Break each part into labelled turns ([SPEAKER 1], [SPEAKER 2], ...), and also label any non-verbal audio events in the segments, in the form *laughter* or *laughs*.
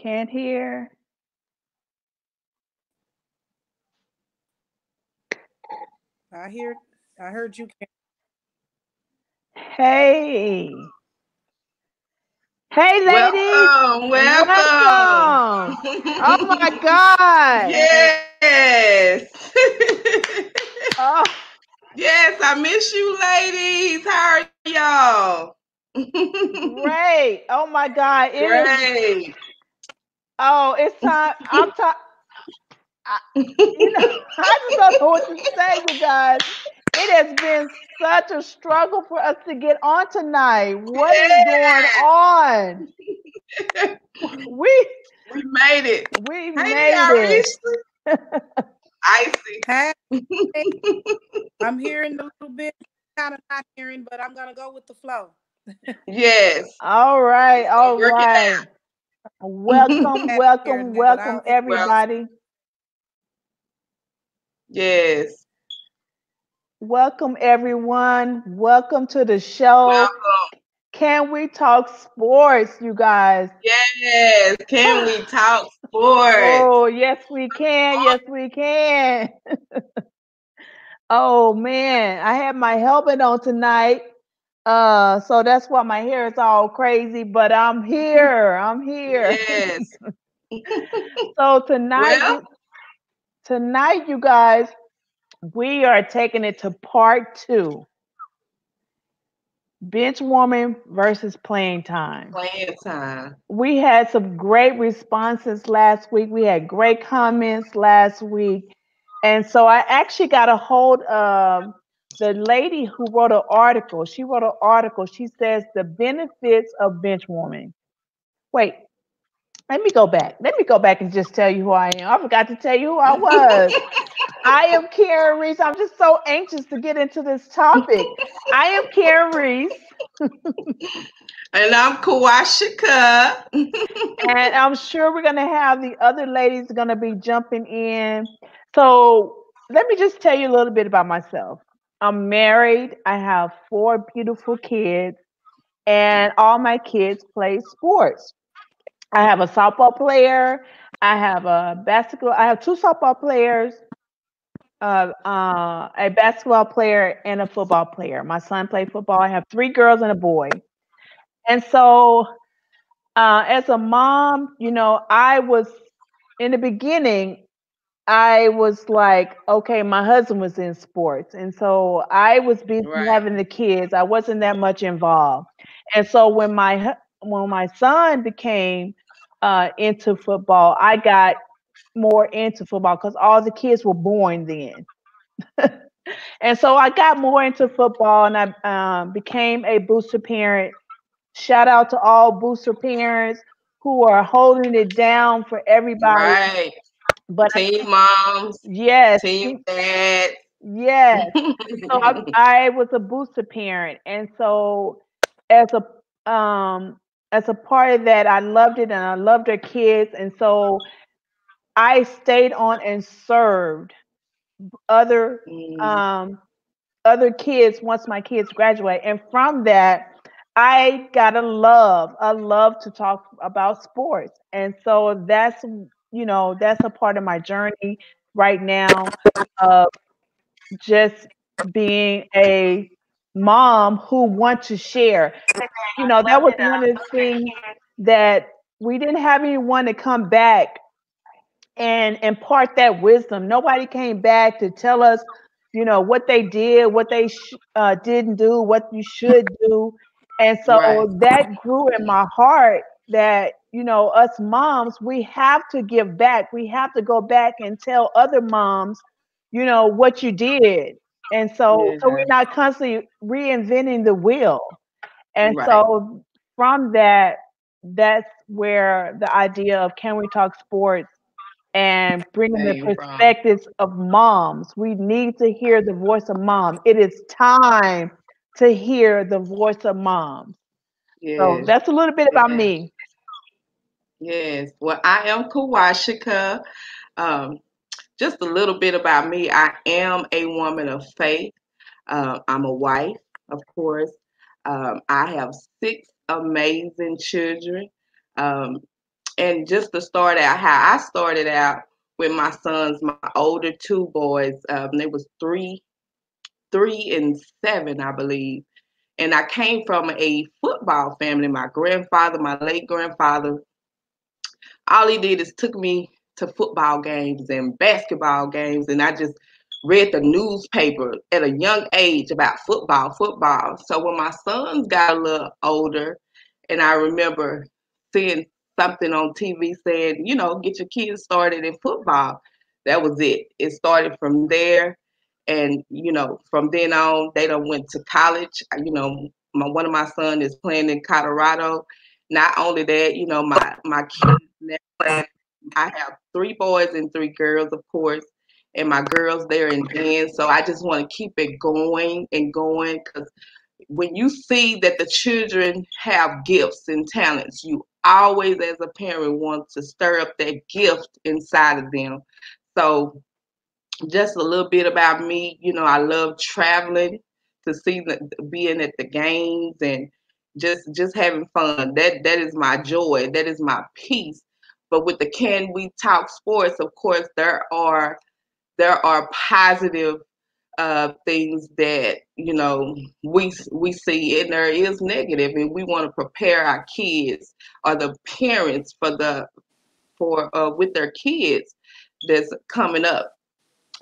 [SPEAKER 1] Can't hear.
[SPEAKER 2] I hear. I heard you.
[SPEAKER 1] Can Hey. Hey, ladies.
[SPEAKER 3] Welcome. Welcome.
[SPEAKER 1] welcome. oh my *laughs* God.
[SPEAKER 3] Yes. *laughs*
[SPEAKER 1] oh.
[SPEAKER 3] Yes, I miss you, ladies. How are
[SPEAKER 1] y'all? *laughs* Great. Oh my God.
[SPEAKER 3] It Great.
[SPEAKER 1] Is, oh, it's time. I'm *laughs* time. you know, I just don't know what to say, you guys. It has been such a struggle for us to get on tonight. What is going on? *laughs* we
[SPEAKER 3] we made it.
[SPEAKER 1] We made it. *laughs*
[SPEAKER 3] Icy.
[SPEAKER 2] Hey, I'm hearing a little bit, kind of not hearing, but I'm gonna go with the flow.
[SPEAKER 3] yes.
[SPEAKER 1] All right. All right. Welcome, *laughs* welcome, welcome, everybody.
[SPEAKER 3] Yes.
[SPEAKER 1] Welcome, everyone. Welcome to the show.
[SPEAKER 3] Welcome.
[SPEAKER 1] Can we talk sports, you guys?
[SPEAKER 3] Yes. Can we *gasps* talk sports?
[SPEAKER 1] Oh, yes, we can. Yes, we can. *laughs* oh man, I have my helmet on tonight. Uh, so that's why my hair is all crazy, but I'm here. I'm here.
[SPEAKER 3] Yes. *laughs*
[SPEAKER 1] so tonight, well, tonight, you guys, we are taking it to part two. Bench warming versus playing time.
[SPEAKER 3] Playing time.
[SPEAKER 1] We had some great responses last week. We had great comments last week. And so I actually got a hold of the lady who wrote an article. She wrote an article. She says the benefits of bench warming. Wait, let me go back. Let me go back and just tell you who I am. I forgot to tell you who I was. *laughs* I am Karen Reese. I'm just so anxious to get into this topic. I am Karen Reese.
[SPEAKER 3] and I'm Kawashika.
[SPEAKER 1] and I'm sure we're gonna have the other ladies gonna be jumping in. So let me just tell you a little bit about myself. I'm married. I have four beautiful kids, and all my kids play sports. I have a softball player. I have a basketball. I have two softball players, uh, uh, a basketball player, and a football player. My son played football. I have three girls and a boy. And so, uh, as a mom, you know, I was in the beginning. I was like, okay, my husband was in sports, and so I was busy right. having the kids. I wasn't that much involved. And so when my when my son became uh, into football, I got more into football because all the kids were born then. *laughs* and so I got more into football and I um, became a booster parent. Shout out to all booster parents who are holding it down for everybody.
[SPEAKER 3] Right. But team moms.
[SPEAKER 1] Yes.
[SPEAKER 3] Team dads.
[SPEAKER 1] Yes. so I, *laughs* I was a booster parent. And so as a um as a part of that, I loved it and I loved our kids. And so I stayed on and served other mm. um, other kids once my kids graduate. And from that, I got a love, a love to talk about sports. And so that's you know, that's a part of my journey right now of just being a mom who want to share. You know, that was one of the things that we didn't have anyone to come back and impart that wisdom. Nobody came back to tell us, you know, what they did, what they sh- uh, didn't do, what you should do. And so right. that grew in my heart that, you know, us moms, we have to give back. We have to go back and tell other moms, you know, what you did and so, yeah. so we're not constantly reinventing the wheel. And right. so from that, that's where the idea of can we talk sports and bringing the perspectives of moms. We need to hear the voice of mom. It is time to hear the voice of moms. Yes. So that's a little bit about me.
[SPEAKER 3] Yes. Well, I am Kawashika. Um, just a little bit about me. I am a woman of faith. Uh, I'm a wife, of course. Um, I have six amazing children. Um, and just to start out, how I started out with my sons, my older two boys, um, they was three, three and seven, I believe. And I came from a football family. My grandfather, my late grandfather, all he did is took me to football games and basketball games, and I just read the newspaper at a young age about football, football. So when my sons got a little older, and I remember seeing something on TV saying, you know, get your kids started in football. That was it. It started from there. And, you know, from then on, they done went to college. You know, my one of my son is playing in Colorado. Not only that, you know, my my kids I have three boys and three girls, of course, and my girls they're in dance. So I just want to keep it going and going because when you see that the children have gifts and talents, you always, as a parent, want to stir up that gift inside of them. So, just a little bit about me. You know, I love traveling to see the being at the games and just just having fun. That that is my joy. That is my peace. But with the Can We Talk Sports, of course, there are there are positive uh, things that you know we we see and there is negative and we want to prepare our kids or the parents for the for uh, with their kids that's coming up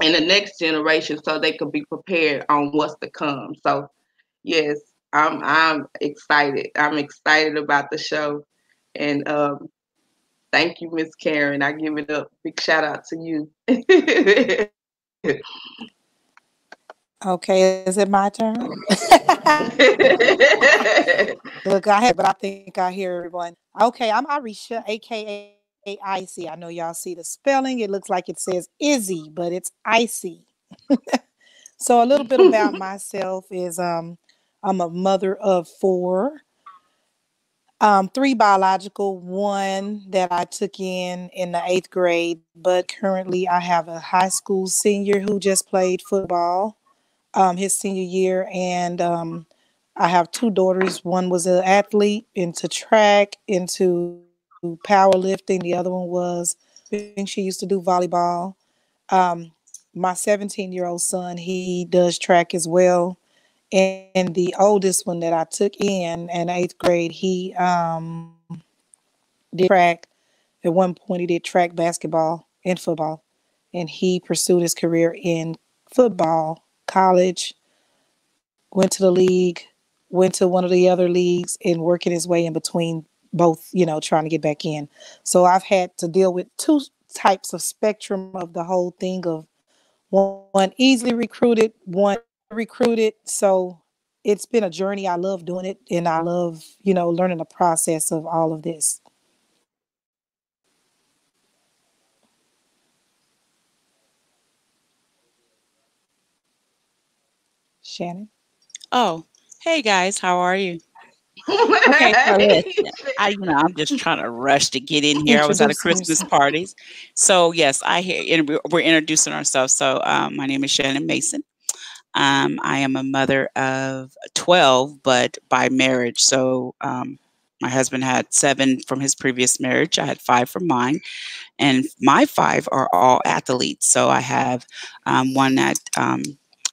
[SPEAKER 3] in the next generation so they can be prepared on what's to come. So yes i'm i'm excited. I'm excited about the show and um, thank you miss karen i give it up big shout out to you *laughs*
[SPEAKER 4] Okay, is it my turn? *laughs* Look, I have, but I think I hear everyone. Okay, I'm Arisha, aka Icy. I know y'all see the spelling. It looks like it says Izzy, but it's Icy. *laughs* so a little bit about myself is um I'm a mother of four. Um, three biological, one that I took in in the eighth grade, but currently I have a high school senior who just played football um, his senior year, and um, I have two daughters. One was an athlete into track, into powerlifting. The other one was, I think she used to do volleyball. Um, my 17 year old son, he does track as well. And the oldest one that I took in in eighth grade, he um, did track. At one point, he did track basketball and football, and he pursued his career in football college, went to the league, went to one of the other leagues, and working his way in between both, you know, trying to get back in. So I've had to deal with two types of spectrum of the whole thing of one, one easily recruited, one recruited. So it's been a journey. I love doing it and I love, you know, learning the process of all of this. Shannon.
[SPEAKER 5] Oh, hey guys, how are you? *laughs* okay, I, you know, I'm just trying to rush to get in here. I was at a Christmas parties, so yes, I hear. We're introducing ourselves. So, um, my name is Shannon Mason. Um, I am a mother of 12, but by marriage. So, um, my husband had seven from his previous marriage. I had five from mine, and my five are all athletes. So I have um, one at um,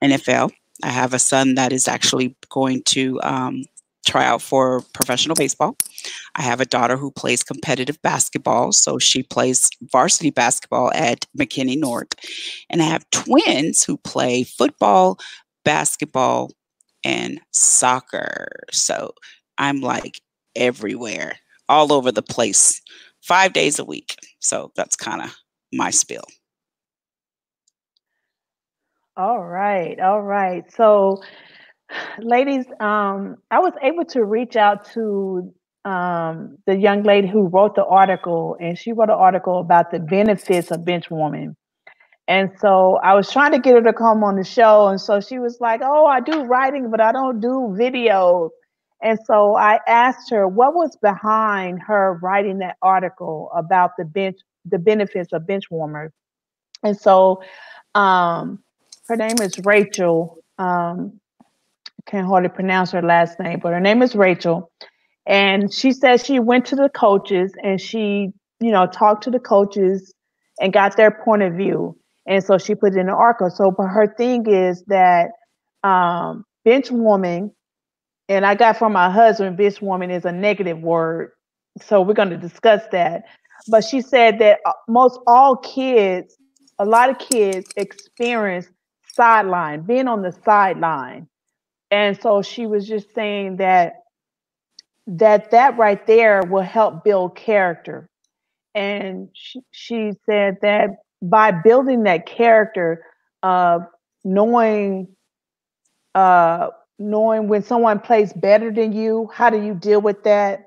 [SPEAKER 5] NFL I have a son that is actually going to um, try out for professional baseball. I have a daughter who plays competitive basketball, so she plays varsity basketball at McKinney North. And I have twins who play football, basketball, and soccer. So I'm like everywhere, all over the place, five days a week. So that's kind of my spill.
[SPEAKER 1] All right, all right. So, ladies, um, I was able to reach out to um, the young lady who wrote the article, and she wrote an article about the benefits of bench warming. And so I was trying to get her to come on the show, and so she was like, "Oh, I do writing, but I don't do videos." And so I asked her what was behind her writing that article about the bench, the benefits of bench warmers. And so um, her name is Rachel. Um, Can't hardly pronounce her last name, but her name is Rachel. And she said she went to the coaches and she you know, talked to the coaches and got their point of view. And so she put it in the article. So, but her thing is that um, bench warming, and I got from my husband, bench warming is a negative word. So we're going to discuss that. But she said that uh, most all kids, a lot of kids experience sideline, being on the sideline. And so she was just saying that that that right there will help build character. And she, she said that by building that character of knowing uh, knowing when someone plays better than you, how do you deal with that?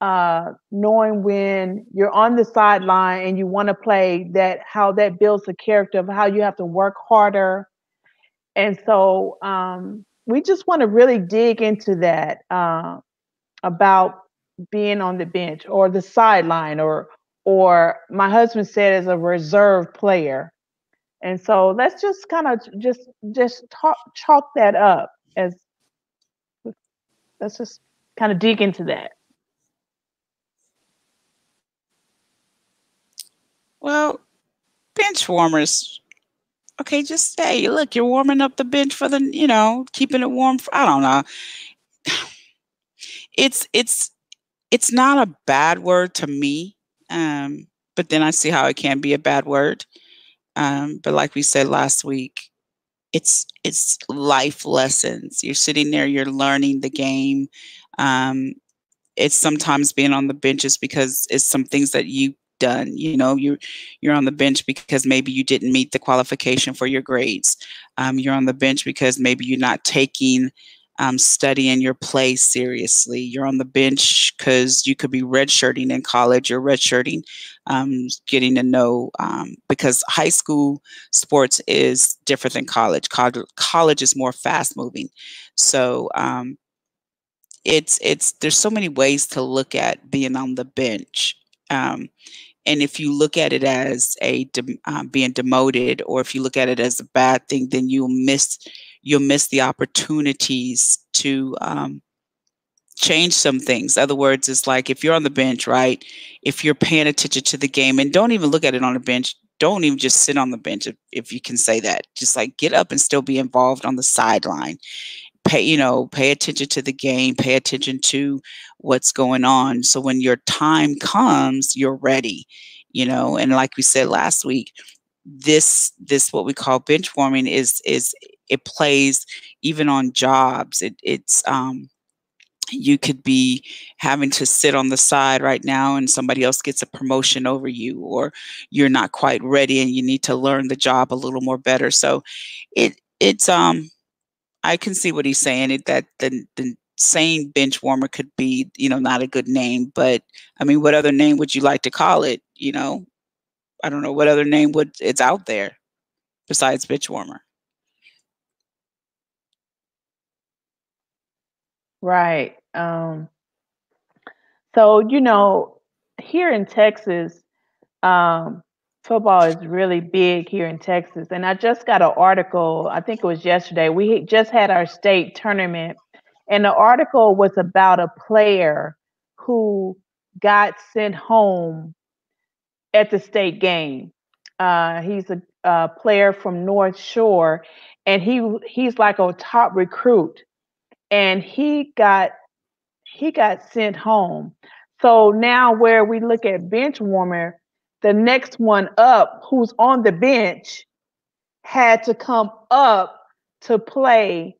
[SPEAKER 1] Uh, knowing when you're on the sideline and you want to play, that how that builds the character of how you have to work harder. And so um, we just want to really dig into that uh, about being on the bench or the sideline or or my husband said as a reserve player. And so let's just kind of just just talk chalk that up as let's just kind of dig into that.
[SPEAKER 5] Well, bench warmers. Okay, just say, look, you're warming up the bench for the, you know, keeping it warm. For, I don't know. *sighs* It's it's it's not a bad word to me um, but then I see how it can be a bad word. Um, but like we said last week, it's it's life lessons. You're sitting there, you're learning the game. Um, it's sometimes being on the benches because it's some things that you done you know you you're on the bench because maybe you didn't meet the qualification for your grades um, you're on the bench because maybe you're not taking um, studying your play seriously. You're on the bench because you could be redshirting in college. You're redshirting, um, getting to know um, because high school sports is different than college. College, college is more fast moving, so um, it's it's there's so many ways to look at being on the bench. Um, and if you look at it as a de- uh, being demoted, or if you look at it as a bad thing, then you'll miss you'll miss the opportunities to um, change some things. Other words, it's like if you're on the bench, right? If you're paying attention to the game, and don't even look at it on the bench. Don't even just sit on the bench if, if you can say that. Just like get up and still be involved on the sideline. Pay, you know, pay attention to the game, pay attention to what's going on. So when your time comes, you're ready, you know, and like we said last week, this this what we call bench warming is is it plays even on jobs. It, it's um, you could be having to sit on the side right now and somebody else gets a promotion over you or you're not quite ready and you need to learn the job a little more better so it it's um i can see what he's saying it that the, the saying bench warmer could be you know not a good name but i mean what other name would you like to call it you know i don't know what other name would it's out there besides bench warmer
[SPEAKER 1] Right. Um, so, you know, here in Texas, um, football is really big here in Texas. And I just got an article, I think it was yesterday. We just had our state tournament, and the article was about a player who got sent home at the state game. Uh, he's a, a player from North Shore, and he he's like a top recruit and he got he got sent home. So now where we look at bench warmer, the next one up who's on the bench had to come up to play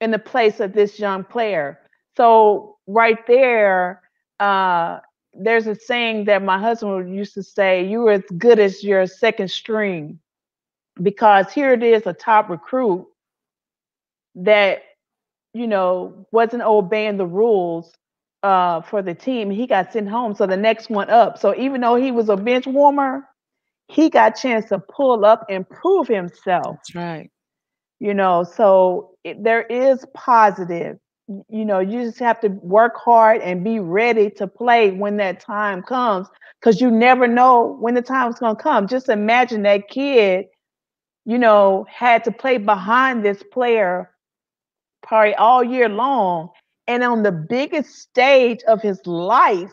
[SPEAKER 1] in the place of this young player. So right there, uh, there's a saying that my husband used to say, "You are as good as your second string," because here it is, a top recruit that you know, wasn't obeying the rules uh, for the team, he got sent home. So the next one up. So even though he was a bench warmer, he got a chance to pull up and prove himself.
[SPEAKER 5] That's right.
[SPEAKER 1] You know, so it, there is positive. You know, you just have to work hard and be ready to play when that time comes because you never know when the time's going to come. Just imagine that kid, you know, had to play behind this player probably all year long. And on the biggest stage of his life,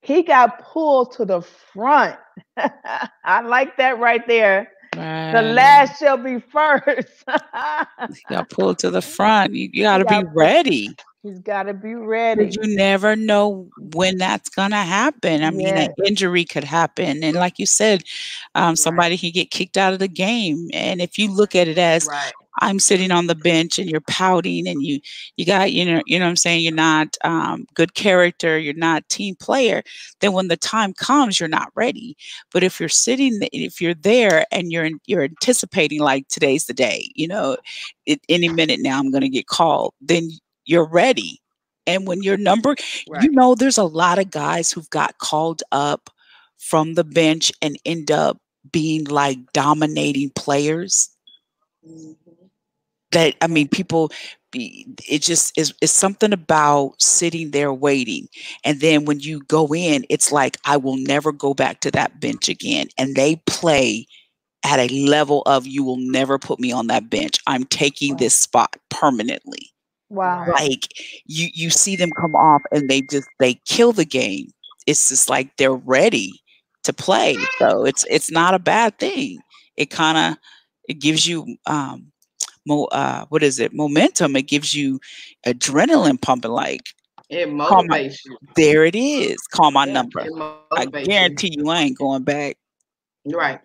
[SPEAKER 1] he got pulled to the front. *laughs* I like that right there. Right. The last shall be first.
[SPEAKER 5] you got pulled to the *laughs* front. You, you got to be ready.
[SPEAKER 1] He's got to be ready.
[SPEAKER 5] You never know when that's going to happen. I mean, an injury could happen. And like you said, um, somebody right. can get kicked out of the game. And if you look at it as, right. I'm sitting on the bench and you're pouting and you you got you know you know what I'm saying you're not um, good character you're not team player then when the time comes you're not ready but if you're sitting if you're there and you're you're anticipating like today's the day you know it, any minute now I'm going to get called then you're ready. And when your number, right. you know, there's a lot of guys who've got called up from the bench and end up being like dominating players. That I mean, people be it just is is something about sitting there waiting. And then when you go in, it's like I will never go back to that bench again. And they play at a level of you will never put me on that bench. I'm taking this spot permanently.
[SPEAKER 1] Wow.
[SPEAKER 5] Like you you see them come off and they just they kill the game. It's just like they're ready to play. So it's it's not a bad thing. It kind of it gives you um mo uh what is it? Momentum. It gives you adrenaline pumping like
[SPEAKER 3] it motivates my, you.
[SPEAKER 5] There it is. Call my yeah, number. I guarantee you. you I ain't going back.
[SPEAKER 3] Right.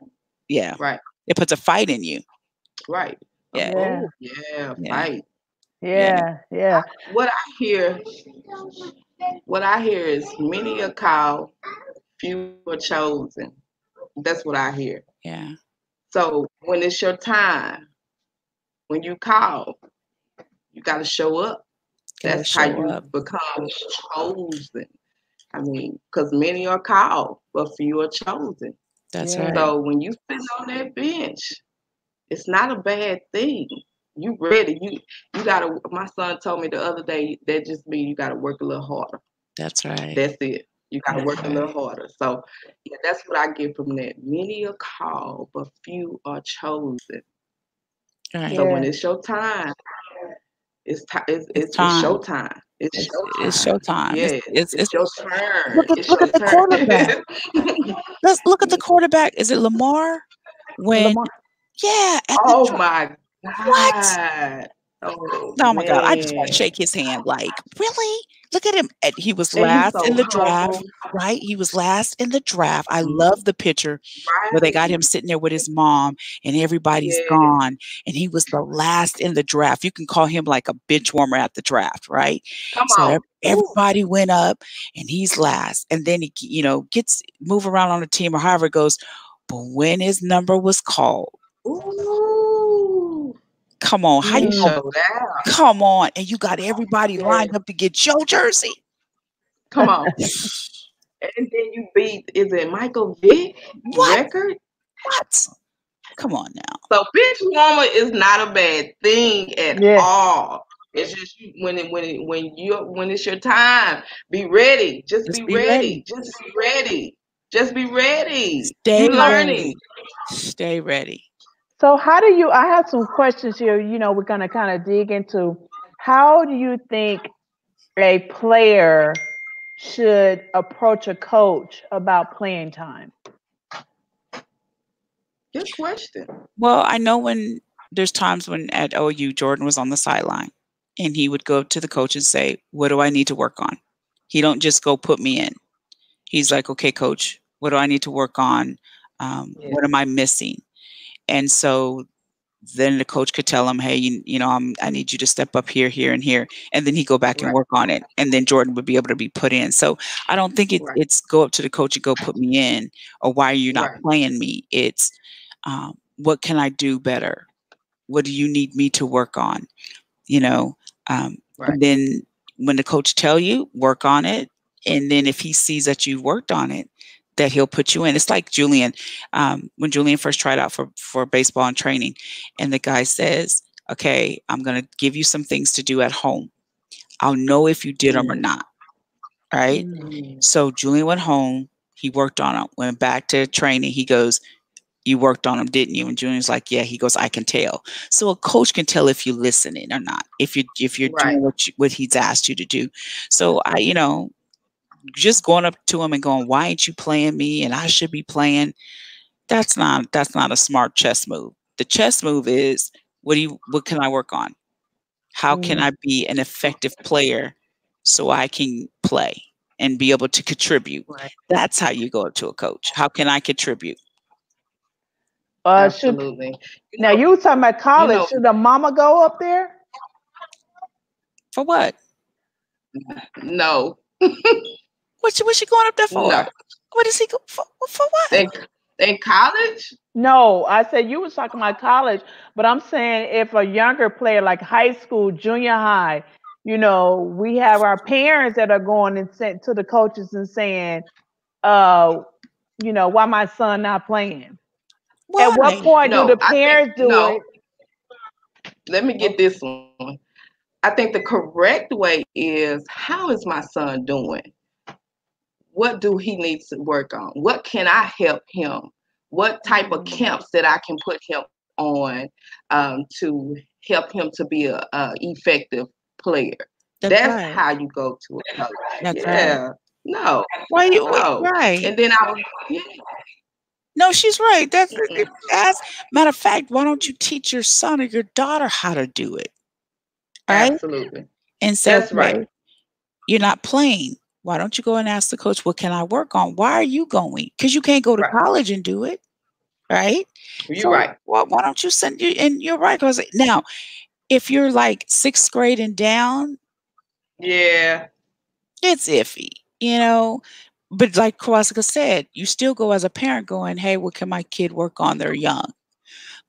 [SPEAKER 5] Yeah.
[SPEAKER 3] Right.
[SPEAKER 5] It puts a fight in you.
[SPEAKER 3] Right.
[SPEAKER 5] Yeah.
[SPEAKER 3] Oh, yeah. yeah. Fight.
[SPEAKER 1] Yeah, yeah.
[SPEAKER 3] What I hear, what I hear is many are called, few are chosen. That's what I hear.
[SPEAKER 5] Yeah.
[SPEAKER 3] So when it's your time, when you call, you got to show up. That's show how you up. become chosen. I mean, because many are called, but few are chosen.
[SPEAKER 5] That's yeah. right.
[SPEAKER 3] So when you sit on that bench, it's not a bad thing you ready. You you gotta my son told me the other day that just means you gotta work a little harder.
[SPEAKER 5] That's right.
[SPEAKER 3] That's it. You gotta work right. a little harder. So yeah, that's what I get from that. Many are called, but few are chosen. Right. So yeah. when it's your time, it's time. It's, it's, it's, time. it's showtime. It's, it's showtime.
[SPEAKER 5] It's showtime.
[SPEAKER 3] Yeah, it's, it's, it's, your turn.
[SPEAKER 5] Look at, look at the turn. quarterback. *laughs* Let's look at the quarterback. Is it Lamar? When Lamar. yeah.
[SPEAKER 3] Oh my
[SPEAKER 5] what? Oh, oh my God. I just want to shake his hand. Like, really? Look at him. He was last so in the draft, right? He was last in the draft. I mm-hmm. love the picture right. where they got him sitting there with his mom and everybody's yeah. gone. And he was the last in the draft. You can call him like a bitch warmer at the draft, right?
[SPEAKER 3] Come so on.
[SPEAKER 5] everybody Ooh. went up and he's last. And then he, you know, gets move around on the team or however it goes. But when his number was called,
[SPEAKER 3] Ooh.
[SPEAKER 5] Come on, how you know Come on, and you got everybody yeah. lined up to get your jersey.
[SPEAKER 3] Come on, *laughs* and then you beat is it Michael Vick what? record?
[SPEAKER 5] What? Come on now.
[SPEAKER 3] So bench warmer is not a bad thing at yeah. all. It's just when it, when it, when you when it's your time, be ready. Just, Just be, be ready. ready. Just be ready. Just be ready.
[SPEAKER 5] Stay you learning. Stay ready.
[SPEAKER 1] So how do you I have some questions here, you know, we're going to kind of dig into how do you think a player should approach a coach about playing time?
[SPEAKER 3] Good question.
[SPEAKER 5] Well, I know when there's times when at OU Jordan was on the sideline and he would go to the coach and say, "What do I need to work on?" He don't just go put me in. He's like, "Okay, coach, what do I need to work on? Um, yeah. What am I missing?" And so then the coach could tell him, "Hey, you, you know, I'm, I need you to step up here, here, and here," and then he go back right. and work on it, and then Jordan would be able to be put in. So I don't think it, right. it's go up to the coach and go put me in, or why are you not right. playing me? It's um, what can I do better? What do you need me to work on? You know, um, and then when the coach tell you, work on it, and then if he sees that you've worked on it, that he'll put you in. It's like Julian, um, when Julian first tried out for, for baseball and training, and the guy says, Okay, I'm going to give you some things to do at home. I'll know if you did them or not. Right. Mm-hmm. So Julian went home. He worked on them, went back to training. He goes, You worked on them, didn't you? And Julian's like, Yeah. He goes, I can tell. So a coach can tell if you're listening or not, if you if you're right. doing what you, what he's asked you to do. So I, you know, just going up to him and going, "Why ain't you playing me?" and I should be playing. That's not that's not a smart chess move. The chess move is what do you what can I work on? How can
[SPEAKER 1] Mm.
[SPEAKER 5] I be an effective player so I can play and be able to contribute?
[SPEAKER 3] Right.
[SPEAKER 5] That's how you go up to a coach. How can I contribute?
[SPEAKER 1] Uh,
[SPEAKER 3] Absolutely. You
[SPEAKER 1] now you were talking about college.
[SPEAKER 3] know-
[SPEAKER 1] should the mama go up there?
[SPEAKER 5] For what?
[SPEAKER 3] no, *laughs*
[SPEAKER 5] What she, what she going up there for?
[SPEAKER 3] no.
[SPEAKER 5] What is he go for? For what?
[SPEAKER 3] In, in college,
[SPEAKER 1] No, I said you was talking about college, but I'm saying if a younger player like high school, junior high, you know, we have our parents that are going and sent to the coaches and saying, uh, you know, why my son not playing? At what point
[SPEAKER 3] No,
[SPEAKER 1] do the
[SPEAKER 3] I think-
[SPEAKER 1] parents do
[SPEAKER 3] no.
[SPEAKER 1] it?
[SPEAKER 3] let me get this one. I think the correct way is how is my son doing? What do he needs to work on? What can I help him? What type of
[SPEAKER 1] Mm.
[SPEAKER 3] camps that I can put him on um, to help him to be a, a effective player?
[SPEAKER 5] That's,
[SPEAKER 3] That's,
[SPEAKER 5] right.
[SPEAKER 3] how you go to a coach.
[SPEAKER 5] That's right.
[SPEAKER 3] yeah. No.
[SPEAKER 5] Why you
[SPEAKER 3] No.
[SPEAKER 5] right?
[SPEAKER 3] And then I was yeah.
[SPEAKER 5] No, she's right. That's, that's matter of fact. Why don't you teach your son or your daughter how to do it? Right?
[SPEAKER 3] Absolutely.
[SPEAKER 5] And say,
[SPEAKER 3] That's right.
[SPEAKER 5] You're not playing. Why don't you go and ask the coach, what can I work on? Why are you going? Because you can't go to
[SPEAKER 3] Right.
[SPEAKER 5] college and do it. Right?
[SPEAKER 3] You're
[SPEAKER 5] So,
[SPEAKER 3] right.
[SPEAKER 5] Well, why don't you send you? And you're right. Because now, if you're like sixth grade and down,
[SPEAKER 3] Yeah.
[SPEAKER 5] it's iffy, you know. But like Kawashika said, you still go as a parent going, hey, what can my kid work on? They're young.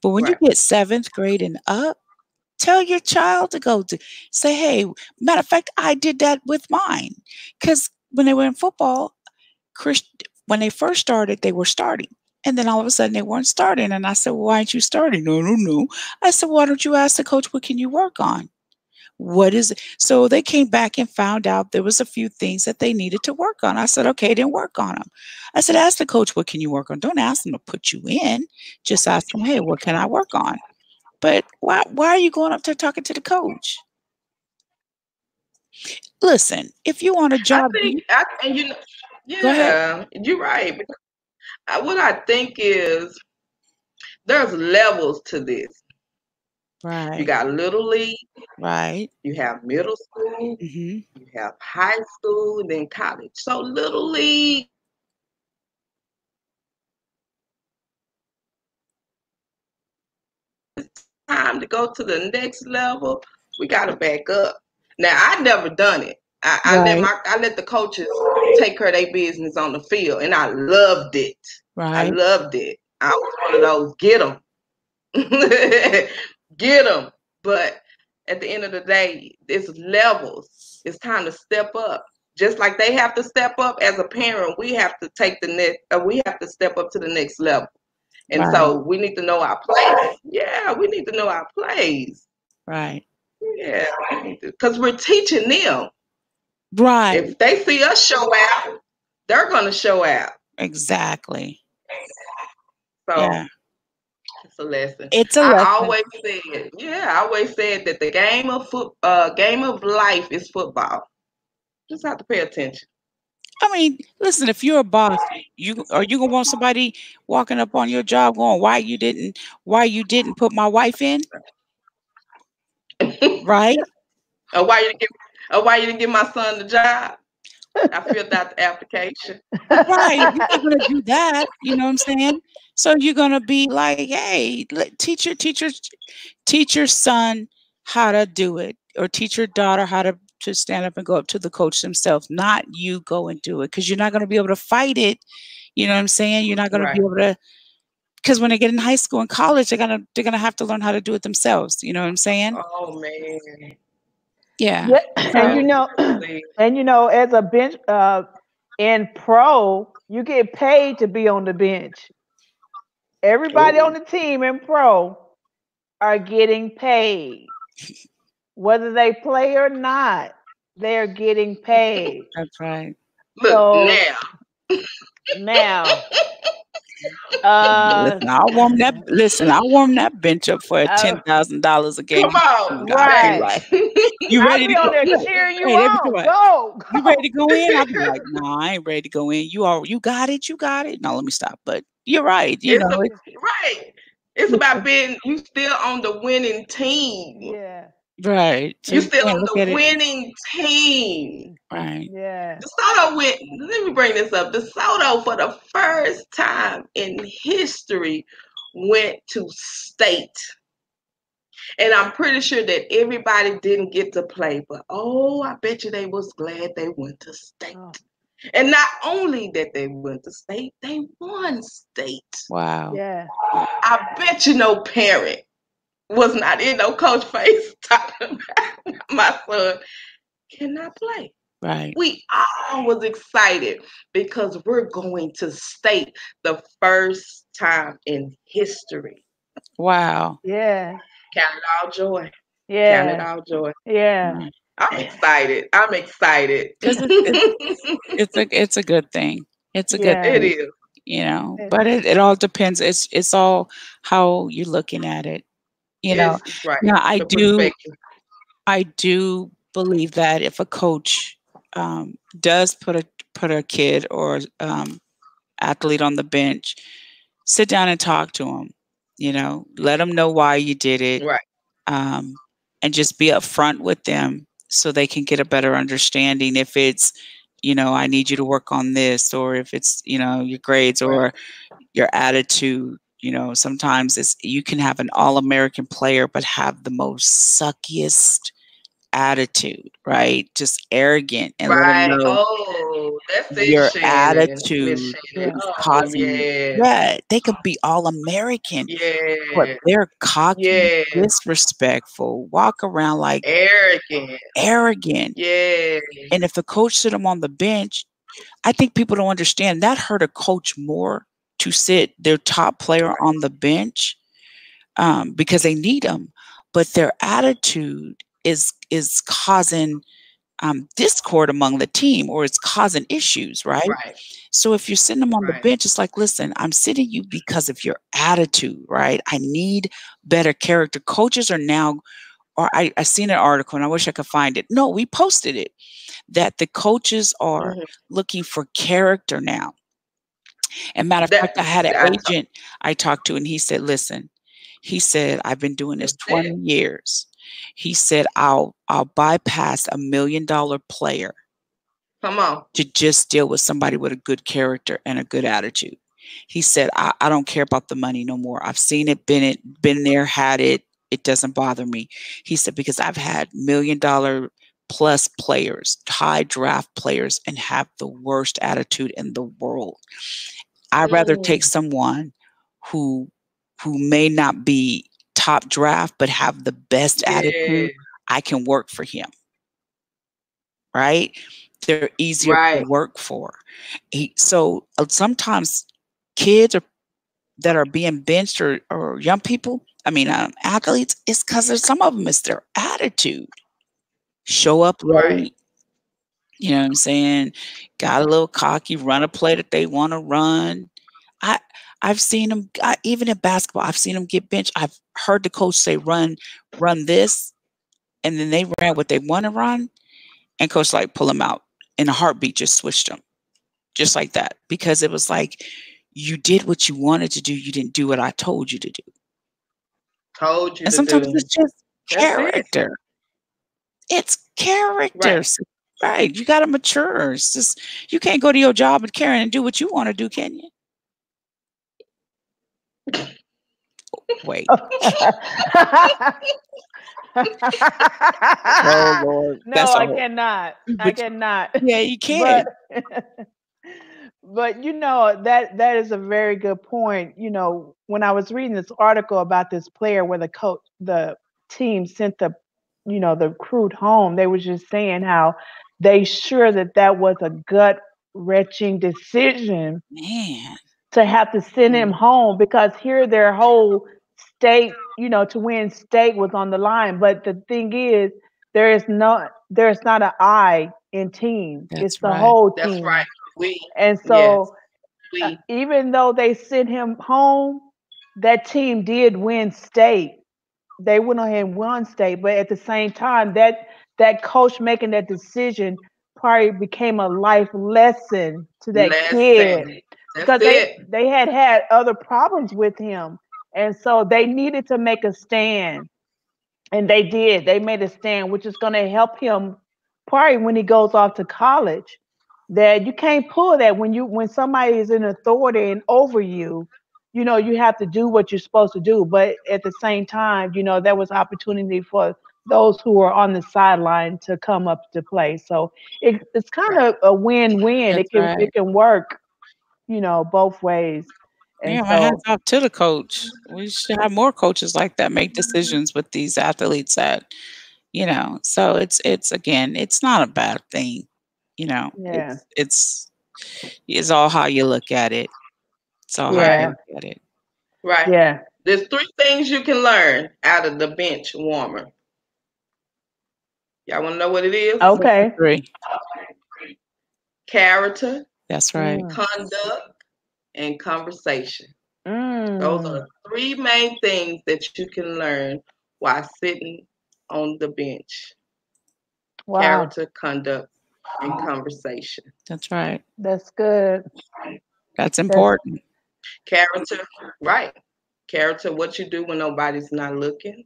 [SPEAKER 5] But when
[SPEAKER 3] Right.
[SPEAKER 5] you get seventh grade and up, tell your child to go to say, hey, matter of fact, I did that with mine. Because when they were in football, Chris, when they first started, they were starting. And then all of a sudden they weren't starting. And I said, well, why aren't you starting? No, no, no. I said, why don't you ask the coach, what can you work on? What is it? So they came back and found out there was a few things that they needed to work on. I said, okay, then work on them. I said, ask the coach, what can you work on? Don't ask them to put you in. Just ask them, hey, what can I work on? But why why are you going up there talking to the coach? Listen, if you want a
[SPEAKER 3] I
[SPEAKER 5] job,
[SPEAKER 3] think, I, and you know, yeah, you're right. I- What I think is there's levels to this.
[SPEAKER 5] Right.
[SPEAKER 3] You got little league,
[SPEAKER 5] right.
[SPEAKER 3] you have middle school,
[SPEAKER 5] hmm
[SPEAKER 3] you have high school, and then college. So little league. It's time to go to the next level. We got to back up. Now I never done it. I, I let my I let the coaches take care of their business on the field, and I loved it.
[SPEAKER 5] Right.
[SPEAKER 3] I loved it. I was one of those get them, *laughs* get them. But at the end of the day, it's levels. It's time to step up. Just like they have to step up as a parent, we have to take the next. Uh, we have to step up to the next level. And so we need to know our place. Yeah, we need to know our place.
[SPEAKER 5] Right.
[SPEAKER 3] Yeah, because we're teaching them.
[SPEAKER 5] Right.
[SPEAKER 3] If they see us show out, they're gonna show out.
[SPEAKER 5] Exactly.
[SPEAKER 3] So
[SPEAKER 5] Yeah.
[SPEAKER 3] it's a lesson.
[SPEAKER 5] It's a
[SPEAKER 3] I
[SPEAKER 5] lesson.
[SPEAKER 3] always said, yeah, I always said that the game of foot, uh, game of life is football. Just have to pay attention.
[SPEAKER 5] I mean, listen, if you're a boss, you are you gonna want somebody walking up on your job going, why you didn't why you didn't put my wife in? Right? *laughs*
[SPEAKER 3] Or why you didn't give, or why you didn't give my son the job? I filled out the application.
[SPEAKER 5] right. You're not gonna do that. You know what I'm saying? So you're gonna be like, hey, teach your teach your teach your son how to do it, or teach your daughter how to to stand up and go up to the coach themselves, not you go and do it, because you're not gonna be able to fight it. You know what I'm saying? You're not gonna be able to because when they get in high school and college, they're gonna they're gonna have to learn how to do it themselves. You know what I'm saying?
[SPEAKER 3] Oh man.
[SPEAKER 5] Yeah.
[SPEAKER 1] Yeah, and you know, *clears throat* and you know, as a bench uh, in pro, you get paid to be on the bench. Everybody
[SPEAKER 3] Ooh.
[SPEAKER 1] on the team in pro are getting paid, whether they play or not. They're getting paid. *laughs*
[SPEAKER 5] That's right.
[SPEAKER 3] Look
[SPEAKER 1] So-
[SPEAKER 3] now.
[SPEAKER 1] Now, *laughs* Uh,
[SPEAKER 5] listen, I'll warm that. Listen, I'll warm that bench up for
[SPEAKER 1] Uh,
[SPEAKER 5] ten thousand dollars a game.
[SPEAKER 3] Come on,
[SPEAKER 5] God,
[SPEAKER 1] Right.
[SPEAKER 5] right. *laughs* You
[SPEAKER 1] I'll
[SPEAKER 5] ready
[SPEAKER 1] be
[SPEAKER 5] to
[SPEAKER 1] on
[SPEAKER 5] go?
[SPEAKER 1] there
[SPEAKER 5] Yeah.
[SPEAKER 1] cheering you
[SPEAKER 5] Hey,
[SPEAKER 1] on.
[SPEAKER 5] like,
[SPEAKER 1] Go,
[SPEAKER 5] You ready to go in? I'll be like, no, I ain't ready to go in. You are. You got it. You got it. No, let me stop. But you're right. You
[SPEAKER 3] It's
[SPEAKER 5] know,
[SPEAKER 3] a-
[SPEAKER 5] it's,
[SPEAKER 3] right. It's about being you still on the winning team.
[SPEAKER 1] Yeah,
[SPEAKER 5] right. So
[SPEAKER 3] You
[SPEAKER 5] you
[SPEAKER 3] still
[SPEAKER 5] can't
[SPEAKER 3] on the
[SPEAKER 5] at it.
[SPEAKER 3] winning team.
[SPEAKER 5] Right.
[SPEAKER 1] yeah.
[SPEAKER 3] DeSoto went, let me bring this up. DeSoto, for the first time in history, went to state. And I'm pretty sure that everybody didn't get to play, but oh, I bet you they was glad they went to state.
[SPEAKER 1] Oh.
[SPEAKER 3] And not only that they went to state, they won state.
[SPEAKER 5] Wow.
[SPEAKER 1] Yeah.
[SPEAKER 3] I bet you no parent was not in no coach face *laughs* talking about my son cannot play.
[SPEAKER 5] Right.
[SPEAKER 3] We all was excited because we're going to state the first time in history.
[SPEAKER 5] Wow.
[SPEAKER 1] Yeah.
[SPEAKER 3] Count it all joy. Yeah. Count it
[SPEAKER 1] Yeah.
[SPEAKER 3] all joy.
[SPEAKER 1] Yeah.
[SPEAKER 5] Right.
[SPEAKER 3] I'm excited. I'm excited.
[SPEAKER 5] it's- It's a it's a good thing. It's a good
[SPEAKER 1] Yeah.
[SPEAKER 3] it
[SPEAKER 5] thing.
[SPEAKER 3] is.
[SPEAKER 5] You know, but it, it all depends. It's it's all how you're looking at it. You know,
[SPEAKER 3] right.
[SPEAKER 5] now I
[SPEAKER 3] The
[SPEAKER 5] do. I do believe that if a coach um, does put a put a kid or um, athlete on the bench, sit down and talk to them. You know, let them know why you did it,
[SPEAKER 3] Right.
[SPEAKER 5] um, and just be upfront with them so they can get a better understanding. If it's, you know, I need you to work on this, or if it's, you know, your grades or your attitude. You know, sometimes it's you can have an all American player but have the most suckiest attitude, right? Just arrogant and let
[SPEAKER 3] Right.
[SPEAKER 5] them know
[SPEAKER 3] Oh, that's
[SPEAKER 5] your attitude is
[SPEAKER 3] Oh,
[SPEAKER 5] causing
[SPEAKER 3] yeah.
[SPEAKER 5] yeah, they could be all American,
[SPEAKER 3] yeah.
[SPEAKER 5] but they're cocky,
[SPEAKER 3] Yeah.
[SPEAKER 5] disrespectful, walk around like
[SPEAKER 3] Arrogant.
[SPEAKER 5] arrogant.
[SPEAKER 3] Yeah.
[SPEAKER 5] And if the coach sit them on the bench, I think people don't understand that hurt a coach more to sit their top player on the bench um, because they need them, but their attitude is is causing um, discord among the team or it's causing issues, right?
[SPEAKER 3] Right.
[SPEAKER 5] So if you're sitting them on
[SPEAKER 3] Right.
[SPEAKER 5] the bench, it's like, listen, I'm sitting you because of your attitude, right? I need better character. Coaches are now, or I, I seen an article and I wish I could find it. No, we posted it that the coaches are
[SPEAKER 3] Mhm.
[SPEAKER 5] looking for character now. And matter of
[SPEAKER 3] That-
[SPEAKER 5] fact, I had an
[SPEAKER 3] that's-
[SPEAKER 5] agent I talked to, and he said, listen, he said, I've been doing this
[SPEAKER 3] That's it.
[SPEAKER 5] 20 years. He said, I'll I'll bypass a million dollar player
[SPEAKER 3] Come on.
[SPEAKER 5] to just deal with somebody with a good character and a good attitude. He said, I, I don't care about the money no more. I've seen it, been it, been there, had it. It doesn't bother me. He said, because I've had million dollar plus players, high draft players, and have the worst attitude in the world. I'd rather take someone who who may not be top draft but have the best attitude. I can work for him. Right? They're easier to work for. He, so uh, sometimes kids are that are being benched or, or young people, I mean, um, athletes, it's because some of them, it's their attitude. Show up
[SPEAKER 3] Right.
[SPEAKER 5] You know what I'm saying? Got a little cocky, run a play that they want to run. I I've seen them I, even in basketball. I've seen them get benched. I've heard the coach say, "Run, run this," and then they ran what they want to run, and coach like pull them out in a heartbeat. Just switched them, just like that, because it was like you did what you wanted to do. You didn't do what I told you to do.
[SPEAKER 3] Told you
[SPEAKER 5] And
[SPEAKER 3] to
[SPEAKER 5] sometimes
[SPEAKER 3] do.
[SPEAKER 5] it's just
[SPEAKER 3] That's
[SPEAKER 5] character. It's characters.
[SPEAKER 3] Right.
[SPEAKER 5] Right. You got to mature. It's just you can't go to your job and Karen and do what you want to do, can you? Wait. *laughs*
[SPEAKER 1] oh *laughs*
[SPEAKER 5] Lord.
[SPEAKER 1] No,
[SPEAKER 5] That's
[SPEAKER 1] I
[SPEAKER 5] a whole-
[SPEAKER 1] cannot. Mm,
[SPEAKER 5] I
[SPEAKER 1] cannot.
[SPEAKER 5] Yeah, you *laughs* can.
[SPEAKER 1] But, but you know that that is a very good point. You know, when I was reading this article about this player where the coach, the team sent the, you know, the recruit home, they was just saying how they sure that that was a gut wrenching decision
[SPEAKER 5] Man.
[SPEAKER 1] to have to send him home because here their whole state, you know, to win state was on the line. But the thing is, there is no, there's not an I in team.
[SPEAKER 5] That's
[SPEAKER 1] it's the
[SPEAKER 5] right.
[SPEAKER 1] whole
[SPEAKER 3] That's
[SPEAKER 1] team.
[SPEAKER 3] right. We
[SPEAKER 1] And so
[SPEAKER 3] we
[SPEAKER 1] uh, even though they sent him home, that team did win state. They went ahead and won state, but at the same time, that that coach making that decision probably became a life lesson to that
[SPEAKER 3] lesson.
[SPEAKER 1] kid because they they had had other problems with him, and so they needed to make a stand, and they did. They made a stand, which is going to help him probably when he goes off to college. That you can't pull that when you when somebody is in authority and over you, you know you have to do what you're supposed to do. But at the same time, you know there was opportunity for those who are on the sideline to come up to play. So it, it's kind of a win-win.
[SPEAKER 5] That's
[SPEAKER 1] it can
[SPEAKER 5] right.
[SPEAKER 1] it can work, you know, both ways. And
[SPEAKER 5] Yeah, my
[SPEAKER 1] so
[SPEAKER 5] hands off to the coach. We should have more coaches like that make decisions with these athletes that, you know. So it's it's again, it's not a bad thing, you know.
[SPEAKER 1] Yeah.
[SPEAKER 5] It's it's it's all how you look at it. It's all how
[SPEAKER 1] Yeah.
[SPEAKER 5] look at it.
[SPEAKER 3] Right.
[SPEAKER 1] yeah.
[SPEAKER 3] There's three things you can learn out of the bench warmer. Y'all want to know what it is?
[SPEAKER 1] Okay.
[SPEAKER 5] Three.
[SPEAKER 3] Character,
[SPEAKER 5] That's right.
[SPEAKER 1] Mm.
[SPEAKER 3] conduct, and conversation. Those
[SPEAKER 1] Mm.
[SPEAKER 3] are three main things that you can learn while sitting on the bench.
[SPEAKER 1] Wow.
[SPEAKER 3] Character, conduct, and conversation.
[SPEAKER 5] That's right.
[SPEAKER 1] That's good.
[SPEAKER 5] That's important.
[SPEAKER 3] Character, right. Character, what you do when nobody's not looking.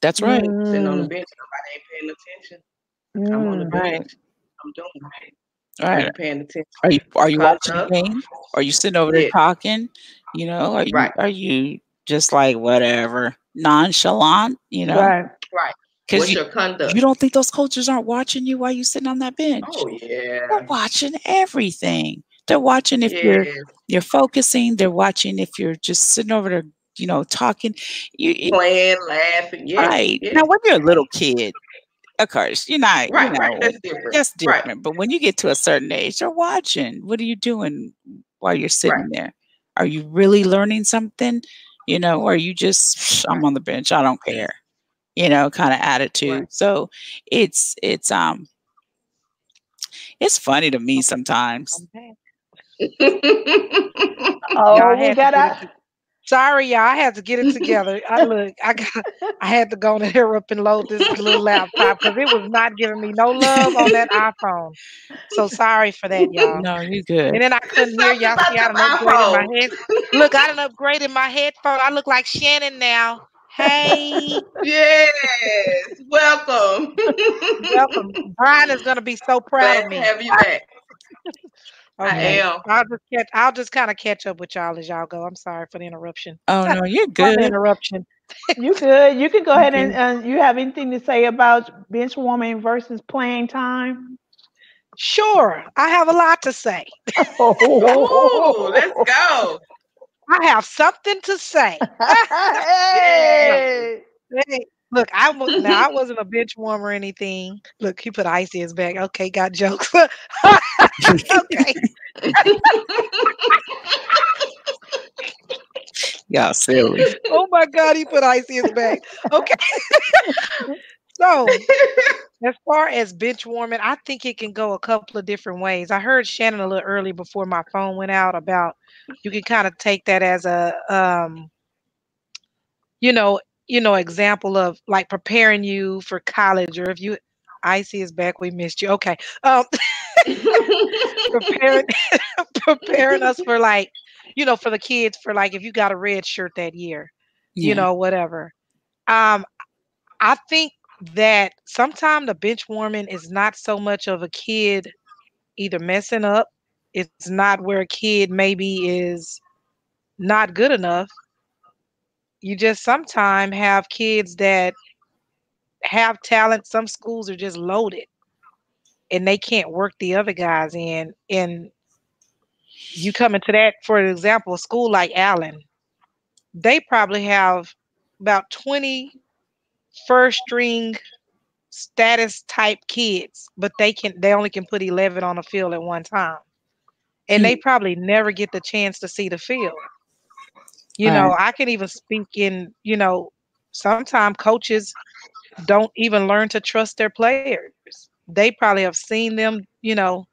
[SPEAKER 5] That's right.
[SPEAKER 3] Sitting on the
[SPEAKER 1] Mm.
[SPEAKER 3] bench, nobody ain't paying attention. I'm on the
[SPEAKER 1] Mm.
[SPEAKER 5] Right.
[SPEAKER 3] bench. I'm doing it.
[SPEAKER 5] Right.
[SPEAKER 3] I'm paying attention.
[SPEAKER 5] Are you are you watching the game? Are you sitting over there talking? You know, are you
[SPEAKER 3] Right.
[SPEAKER 5] are you just like whatever, nonchalant, you know?
[SPEAKER 1] Right.
[SPEAKER 3] Right.
[SPEAKER 5] Because
[SPEAKER 3] What's
[SPEAKER 5] you,
[SPEAKER 3] your conduct?
[SPEAKER 5] you don't think those coaches aren't watching you while you sitting on that bench.
[SPEAKER 3] oh yeah.
[SPEAKER 5] They're watching everything. They're watching if you're you're focusing, they're watching if you're just sitting over there, you know, talking. You, you-
[SPEAKER 3] Playing, laughing. Yeah.
[SPEAKER 5] right.
[SPEAKER 3] yeah.
[SPEAKER 5] Now when you're a little kid, of course, you're not,
[SPEAKER 3] Right,
[SPEAKER 5] you know,
[SPEAKER 3] right. That's different.
[SPEAKER 5] that's
[SPEAKER 3] Right.
[SPEAKER 5] But when you get to a certain age, they're watching. What are you doing while you're sitting there? Are you really learning something? You know, or are you just I'm on the bench, I don't care. You know, kind of attitude.
[SPEAKER 3] Right.
[SPEAKER 5] So it's it's um it's funny to me sometimes. *laughs*
[SPEAKER 1] Oh,
[SPEAKER 4] Y'all
[SPEAKER 1] we
[SPEAKER 4] had to
[SPEAKER 1] got
[SPEAKER 4] get
[SPEAKER 1] out.
[SPEAKER 4] it- Sorry, y'all. I had to get it together. I *laughs* look, I got, I had to go in here up and load this little laptop because it was not giving me no love on that iPhone. So sorry for that, *laughs* y'all.
[SPEAKER 5] No, you good.
[SPEAKER 4] And then I couldn't hear y'all. See, I done upgraded my head. Look, I done upgraded my headphone. I look like Shannon now. Hey,
[SPEAKER 3] yes. Welcome.
[SPEAKER 4] welcome. Brian is gonna be so proud
[SPEAKER 3] Glad
[SPEAKER 4] of
[SPEAKER 3] to
[SPEAKER 4] me.
[SPEAKER 3] have you back. I
[SPEAKER 4] Okay.
[SPEAKER 3] am.
[SPEAKER 4] I'll just catch. I'll just kind of catch up with y'all as y'all go. I'm sorry for the interruption.
[SPEAKER 5] Oh no, *laughs* you're good.
[SPEAKER 4] interruption.
[SPEAKER 1] You good? You can go ahead and uh, you have anything to say about bench warming versus playing time?
[SPEAKER 4] Sure, I have a lot to say.
[SPEAKER 3] oh, let's *laughs* go.
[SPEAKER 4] I have something to say. *laughs*
[SPEAKER 1] hey.
[SPEAKER 4] Hey, Look, I was now I *laughs* wasn't a bench warmer or anything. Look, he put icy in his bag. Okay, got jokes. *laughs* okay. *laughs*
[SPEAKER 5] Y'all silly.
[SPEAKER 4] Oh my god, he put icy in his bag. Okay. so as far as bench warming, I think it can go a couple of different ways. I heard Shannon a little early before my phone went out about you can kind of take that as a um you know, you know, example of like preparing you for college or if you icy is back, we missed you. Okay. Um *laughs* preparing *laughs* *laughs* preparing us for like, you know, for the kids for like if you got a red shirt that year you know, whatever. Um, I think that sometimes the bench warming is not so much of a kid either messing up. It's not where a kid maybe is not good enough. You just sometimes have kids that have talent. Some schools are just loaded and they can't work the other guys in. And you come into that, for example, a school like Allen, they probably have about 20 first string status type kids, but they can they only can put 11 on the field at one time. And they mm. probably never get the chance to see the field. You know, I can even speak in, you know, sometimes coaches don't even learn to trust their players. They probably have seen them, you know,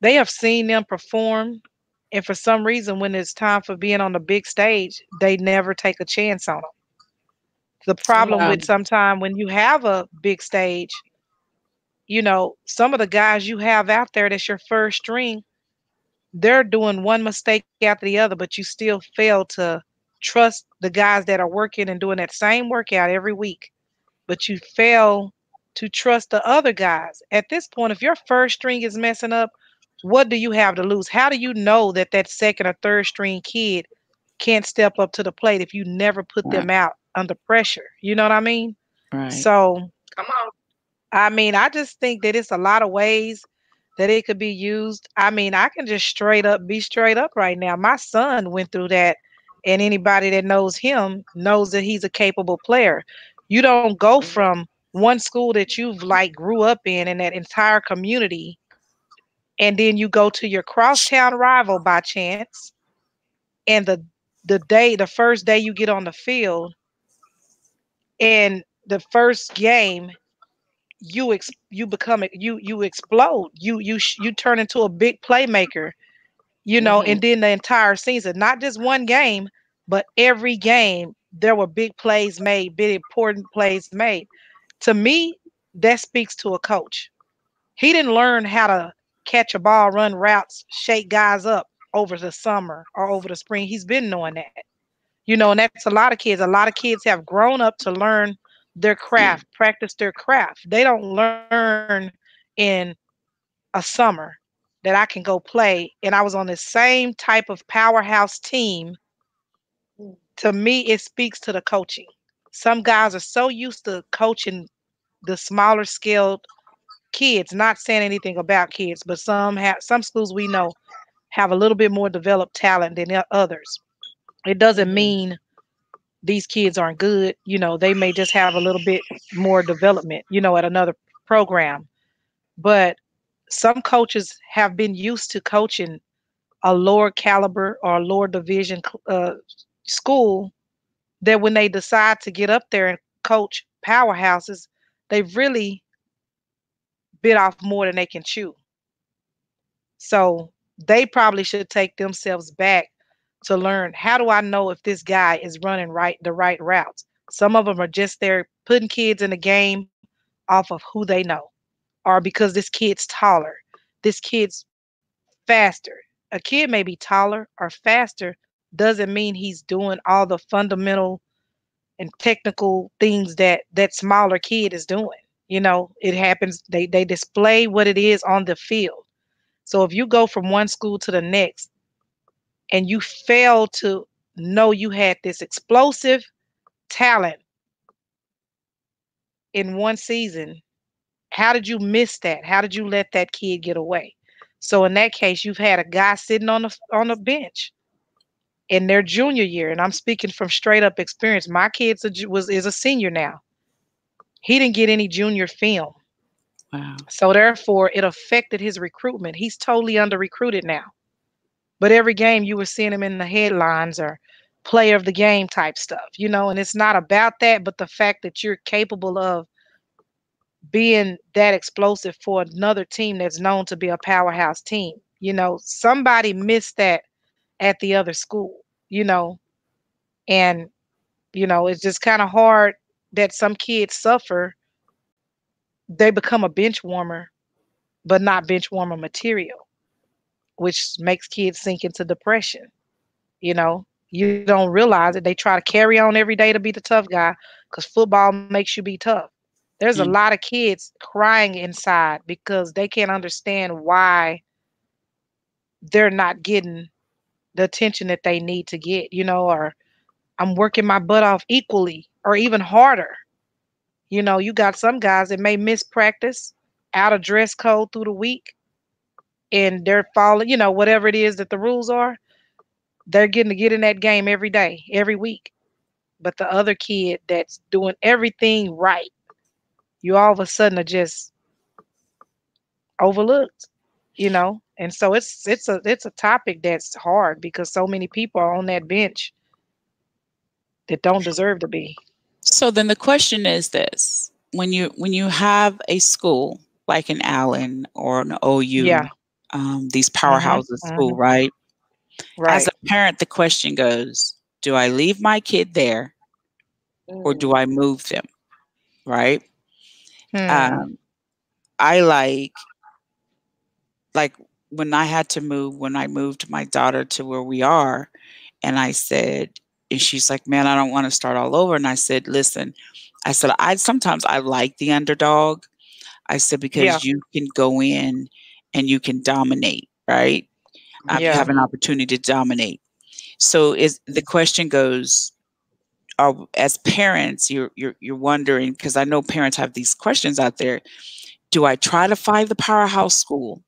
[SPEAKER 4] they have seen them perform and for some reason when it's time for being on the big stage they never take a chance on them the problem yeah. with sometimes when you have a big stage you know some of the guys you have out there that's your first string they're doing one mistake after the other but you still fail to trust the guys that are working and doing that same workout every week but you fail to trust the other guys at this point if your first string is messing up what do you have to lose? How do you know that that second or third string kid can't step up to the plate if you never put right. them out under pressure? You know what I mean? Right. So,
[SPEAKER 3] come on.
[SPEAKER 4] I mean, I just think that it's a lot of ways that it could be used. I mean, I can just straight up be straight up right now. My son went through that, and anybody that knows him knows that he's a capable player. You don't go mm-hmm. from one school that you've like grew up in and that entire community and then you go to your crosstown rival by chance and the the day the first day you get on the field and the first game you ex, you become you you explode you you you turn into a big playmaker you know mm-hmm. and then the entire season not just one game but every game there were big plays made big important plays made to me that speaks to a coach he didn't learn how to catch a ball, run routes, shake guys up over the summer or over the spring. He's been knowing that. You know, and that's a lot of kids. A lot of kids have grown up to learn their craft, practice their craft. They don't learn in a summer that I can go play. And I was on the same type of powerhouse team. Mm. To me, it speaks to the coaching. Some guys are so used to coaching the smaller scaled kids, not saying anything about kids, but some have some schools we know have a little bit more developed talent than others. It doesn't mean these kids aren't good. You know, they may just have a little bit more development, you know, at another program. But some coaches have been used to coaching a lower caliber or lower division uh, school that when they decide to get up there and coach powerhouses, they really bit off more than they can chew. So they probably should take themselves back to learn how do I know if this guy is running right the right routes? Some of them are just there putting kids in the game off of who they know, or because this kid's taller, this kid's faster. A kid may be taller or faster, doesn't mean he's doing all the fundamental and technical things that that smaller kid is doing you know it happens they they display what it is on the field so if you go from one school to the next and you fail to know you had this explosive talent in one season how did you miss that how did you let that kid get away so in that case you've had a guy sitting on the on the bench in their junior year and i'm speaking from straight up experience my kid was is a senior now he didn't get any junior film. Wow. So therefore, it affected his recruitment. He's totally under recruited now. But every game you were seeing him in the headlines or player of the game type stuff, you know, and it's not about that, but the fact that you're capable of being that explosive for another team that's known to be a powerhouse team. You know, somebody missed that at the other school, you know, and, you know, it's just kind of hard that some kids suffer, they become a bench warmer, but not bench warmer material, which makes kids sink into depression. You know, you don't realize it. They try to carry on every day to be the tough guy because football makes you be tough. There's mm-hmm. a mm. lot of kids crying inside because they can't understand why they're not getting the attention that they need to get, you know, or I'm working my butt off equally or even harder. You know, you got some guys that may miss practice out of dress code through the week and they're following, you know, whatever it is that the rules are, they're getting to get in that game every day, every week. But the other kid that's doing everything right, you all of a sudden are just overlooked, you know. And so it's it's a it's a topic that's hard because so many people are on that bench that don't deserve to be.
[SPEAKER 5] So then the question is this: when you when you have a school like an Allen or an OU,
[SPEAKER 4] yeah.
[SPEAKER 5] Um, these powerhouses mm-hmm. school, mm-hmm. right? Right. As a parent, the question goes: Do I leave my kid there, mm. or do I move them? Right. Hmm. Um, I like, like when I had to move, when I moved my daughter to where we are, and I said, and she's like, man, I don't want to start all over. And I said, listen, I said, I sometimes I like the underdog. I said, because yeah. you can go in and you can dominate, right? Um, yeah. You have an opportunity to dominate. So is the question goes, are, as parents, you're you're you're wondering, because I know parents have these questions out there. Do I try to find the powerhouse school?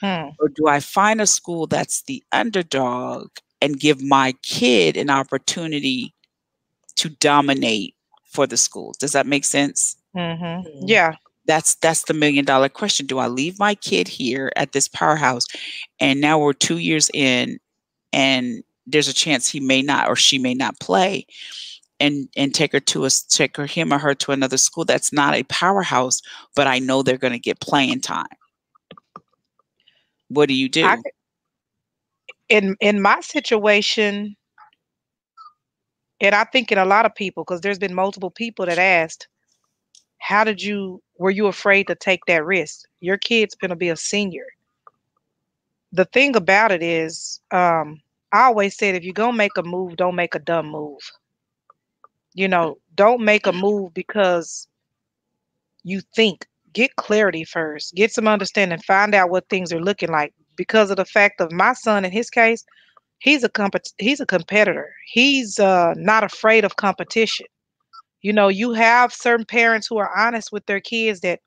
[SPEAKER 5] Hmm. Or do I find a school that's the underdog and give my kid an opportunity to dominate for the school. Does that make sense?
[SPEAKER 4] Mm-hmm. mm-hmm. Yeah.
[SPEAKER 5] That's that's the million dollar question. Do I leave my kid here at this powerhouse, and now we're two years in, and there's a chance he may not or she may not play, and and take her to a take her him or her to another school that's not a powerhouse, but I know they're going to get playing time. What do you do? I,
[SPEAKER 4] in in my situation, and I think in a lot of people, because there's been multiple people that asked, how did you were you afraid to take that risk? Your kid's gonna be a senior. The thing about it is, um, I always said if you're gonna make a move, don't make a dumb move. You know, don't make a move because you think. Get clarity first. Get some understanding. Find out what things are looking like because of the fact of my son in his case he's a comp- he's a competitor he's uh, not afraid of competition you know you have certain parents who are honest with their kids that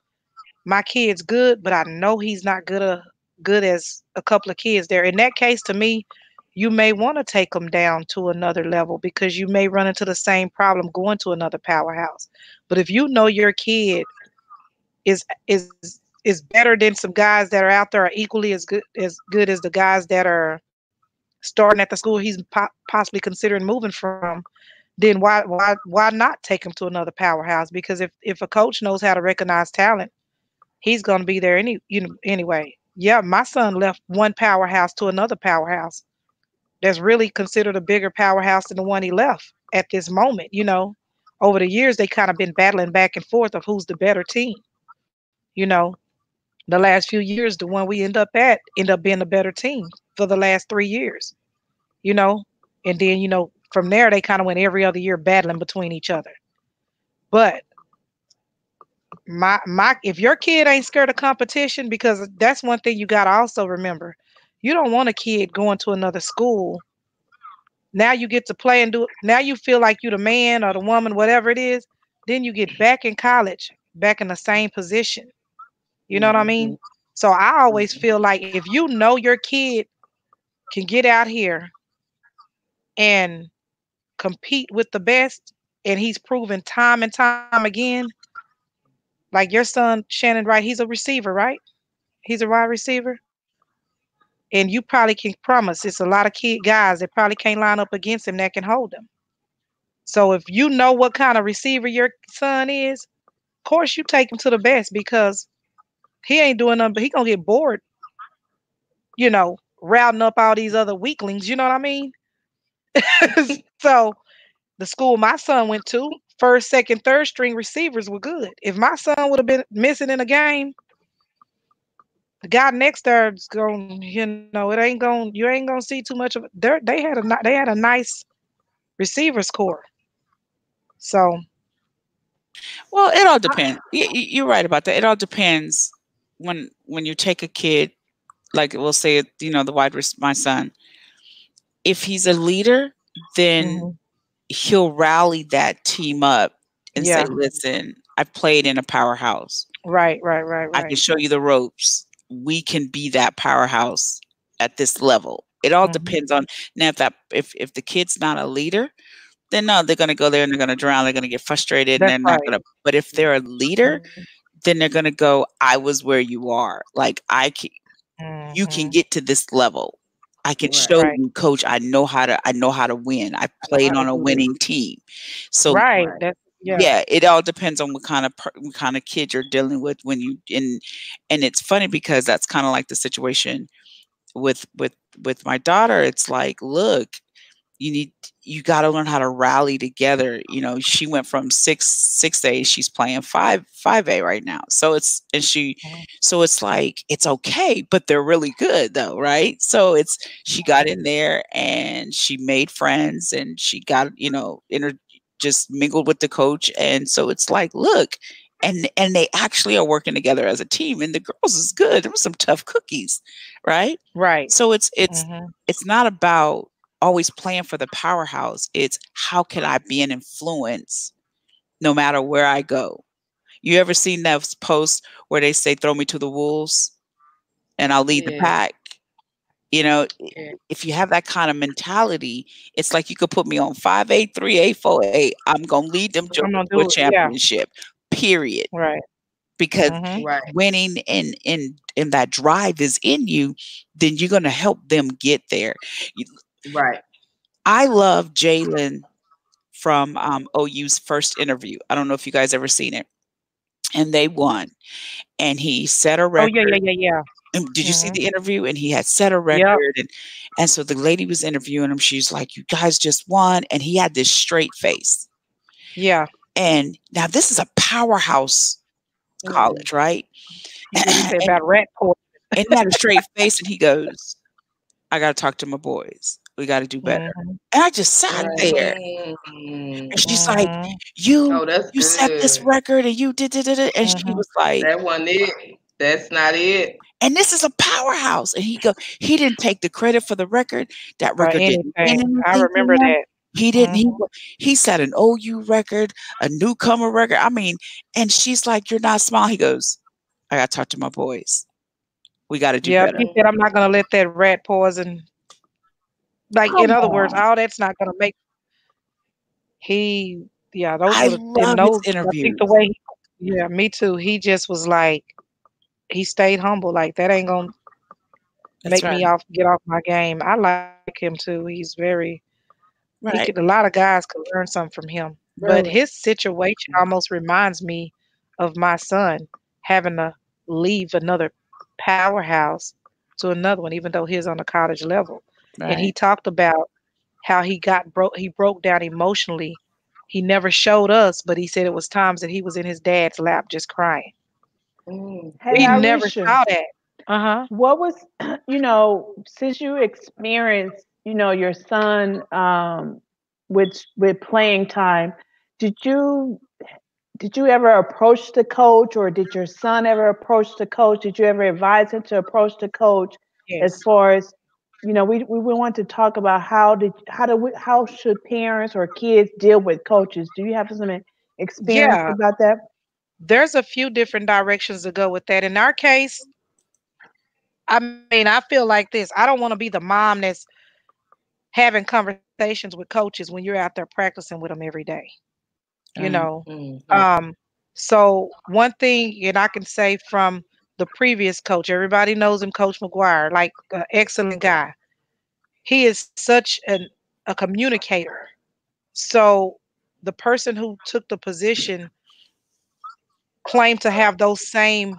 [SPEAKER 4] my kid's good but i know he's not good a, uh, good as a couple of kids there. In that case to me you may want to take them down to another level because you may run into the same problem going to another powerhouse. But if you know your kid is is is better than some guys that are out there are equally as good as good as the guys that are starting at the school he's po- possibly considering moving from then why why why not take him to another powerhouse? Because if if a coach knows how to recognize talent he's going to be there any you know anyway. Yeah my son left one powerhouse to another powerhouse that's really considered a bigger powerhouse than the one he left at this moment you know? Over the years they kind of been battling back and forth of who's the better team you know? The last few years, the one we end up at end up being a better team for the last three years, you know. And then, you know, from there they kind of went every other year battling between each other. But my my if your kid ain't scared of competition, because that's one thing you gotta also remember. You don't want a kid going to another school. Now you get to play and do now you feel like you're the man or the woman, whatever it is. Then you get back in college, back in the same position you know what I mean? Mm-hmm. So I always mm-hmm. feel like if you know your kid can get out here and compete with the best, and he's proven time and time again, like your son Shannon, right? He's a receiver, right? He's a wide receiver. And you probably can promise it's a lot of kid guys that probably can't line up against him that can hold him. So if you know what kind of receiver your son is, of course you take him to the best because he ain't doing nothing, but he gonna get bored, you know, routing up all these other weaklings. You know what I mean? *laughs* so the school my son went to, first, second, third string receivers were good. If my son would have been missing in a game, the guy next there is going, you know, it ain't going, you ain't gonna see too much of it. They had a they had a nice receivers corps. So
[SPEAKER 5] well, it all depends. You're right about that. It all depends when when you take a kid, like we'll say, you know, the wide my son, if he's a leader, then mm-hmm. he'll rally that team up and yeah. say, "Listen, I've played in a powerhouse.
[SPEAKER 4] Right, right, right, right.
[SPEAKER 5] I can show you the ropes. We can be that powerhouse at this level. It all mm-hmm. depends on now if that if if the kid's not a leader, then no, they're gonna go there and they're gonna drown. They're gonna get frustrated That's and they're right. not gonna. But if they're a leader, mm-hmm then they're going to go, I was where you are. Like, I can, you can mm-hmm. get to this level. I can right, show right. you, coach, I know how to, I know how to win. I played on a winning team. So,
[SPEAKER 4] right. That's
[SPEAKER 5] yeah. yeah. it all depends on what kind of what kind of kid you're dealing with when you in and it's funny because that's kind of like the situation with with with my daughter it's like look you need you got to learn how to rally together you know she went from six six a she's playing five five a right now. So it's and she so it's like it's okay but they're really good though right? So it's she got in there and she made friends and she got you know inter just mingled with the coach. And so it's like look and and they actually are working together as a team and the girls is good. There were some tough cookies right?
[SPEAKER 4] Right.
[SPEAKER 5] So it's it's mm-hmm. it's not about always playing for the powerhouse. It's how can I be an influence no matter where I go? You ever seen that post where they say, throw me to the wolves and I'll lead yeah. the pack? You know, yeah. if you have that kind of mentality, it's like you could put me on 5A, 3A, 4A. I'm going to lead them to a championship, yeah. period.
[SPEAKER 4] Right.
[SPEAKER 5] Because mm-hmm. right. winning and, and, and that drive is in you, then you're going to help them get there.
[SPEAKER 3] Right.
[SPEAKER 5] I love Jalen from um, OU's first interview. I don't know if you guys ever seen it. And they won. And he set a record.
[SPEAKER 4] Oh, yeah, yeah, yeah, yeah.
[SPEAKER 5] And did you mm-hmm. see the interview? And he had set a record. Yep. And, and so the lady was interviewing him. She's like, You guys just won. And he had this straight face.
[SPEAKER 4] Yeah.
[SPEAKER 5] And now this is a powerhouse mm-hmm. college, right? *laughs*
[SPEAKER 4] and, about rat poison.
[SPEAKER 5] and he had a straight face. And he goes, I got to talk to my boys. We got to do better. Mm-hmm. And I just sat there. And she's like, mm-hmm. You oh, you good. set this record and you did it. And mm-hmm. she was like,
[SPEAKER 3] That wasn't it. That's not it.
[SPEAKER 5] And this is a powerhouse. And he go, he didn't take the credit for the record. That record didn't.
[SPEAKER 4] I remember that.
[SPEAKER 5] He didn't. Mm-hmm. He he set an OU record, a newcomer record. I mean, and she's like, "You're not small." He goes, "I got to talk to my boys. We got to do yeah, better."
[SPEAKER 4] he said, "I'm not going to let that rat poison like Come in other on. words, all that's not gonna make he yeah, those I
[SPEAKER 5] love those, interviews.
[SPEAKER 4] the way he, yeah, me too. He just was like he stayed humble. Like that ain't gonna that's make right. me off get off my game. I like him too. He's very right. He could, a lot of guys could learn something from him. Really? But his situation almost reminds me of my son having to leave another powerhouse to another one, even though he's on a college level. Right. And he talked about how he got broke he broke down emotionally. He never showed us, but he said it was times that he was in his dad's lap just crying. Mm. Hey, we never saw that.
[SPEAKER 1] Uh-huh. What was *clears throat* you know, since you experienced, you know, your son um with with playing time, did you did you ever approach the coach or did your son ever approach the coach? Did you ever advise him to approach the coach yes. as far as you know, we, we want to talk about how did how do we, how should parents or kids deal with coaches? Do you have some experience yeah. about that?
[SPEAKER 4] There's a few different directions to go with that. In our case, I mean, I feel like this. I don't want to be the mom that's having conversations with coaches when you're out there practicing with them every day. You mm-hmm. know, mm-hmm. um, so one thing, and I can say from the previous coach. Everybody knows him, Coach McGuire, like an excellent guy. He is such an, a communicator. So the person who took the position claimed to have those same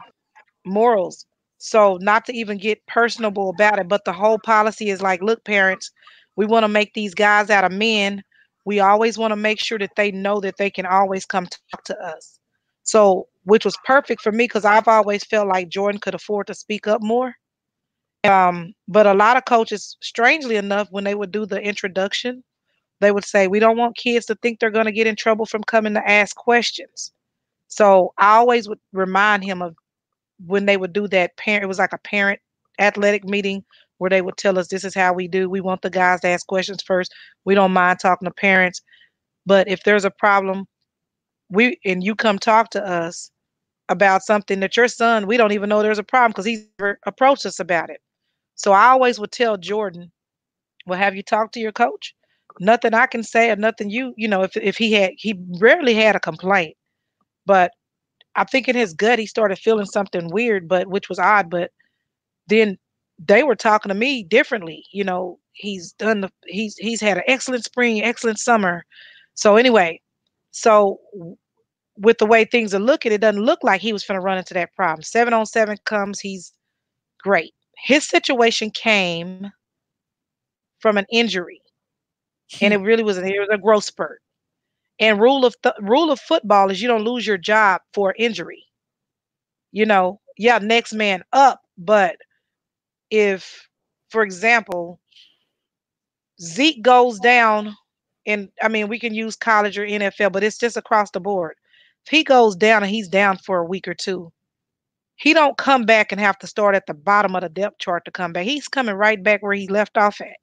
[SPEAKER 4] morals. So not to even get personable about it, but the whole policy is like, look, parents, we want to make these guys out of men. We always want to make sure that they know that they can always come talk to us. So, which was perfect for me because I've always felt like Jordan could afford to speak up more. Um, but a lot of coaches, strangely enough, when they would do the introduction, they would say, We don't want kids to think they're going to get in trouble from coming to ask questions. So I always would remind him of when they would do that parent, it was like a parent athletic meeting where they would tell us this is how we do. We want the guys to ask questions first. We don't mind talking to parents. But if there's a problem, we and you come talk to us about something that your son we don't even know there's a problem because he's never approached us about it. So i always would tell jordan well have you talked to your coach? Nothing i can say or nothing you you know if, if he had he rarely had a complaint but i think in his gut he started feeling something weird but which was odd but then they were talking to me differently you know he's done the he's he's had an excellent spring excellent summer. So anyway So with the way things are looking, it doesn't look like he was going to run into that problem. Seven on seven comes, he's great. His situation came from an injury, and it hmm. really was, it was a growth spurt. And rule of th- rule of football is you don't lose your job for injury. You know, yeah, next man up, but if, for example, Zeke goes down, and I mean we can use college or NFL, but it's just across the board. If he goes down and he's down for a week or two, he don't come back and have to start at the bottom of the depth chart to come back. He's coming right back where he left off at.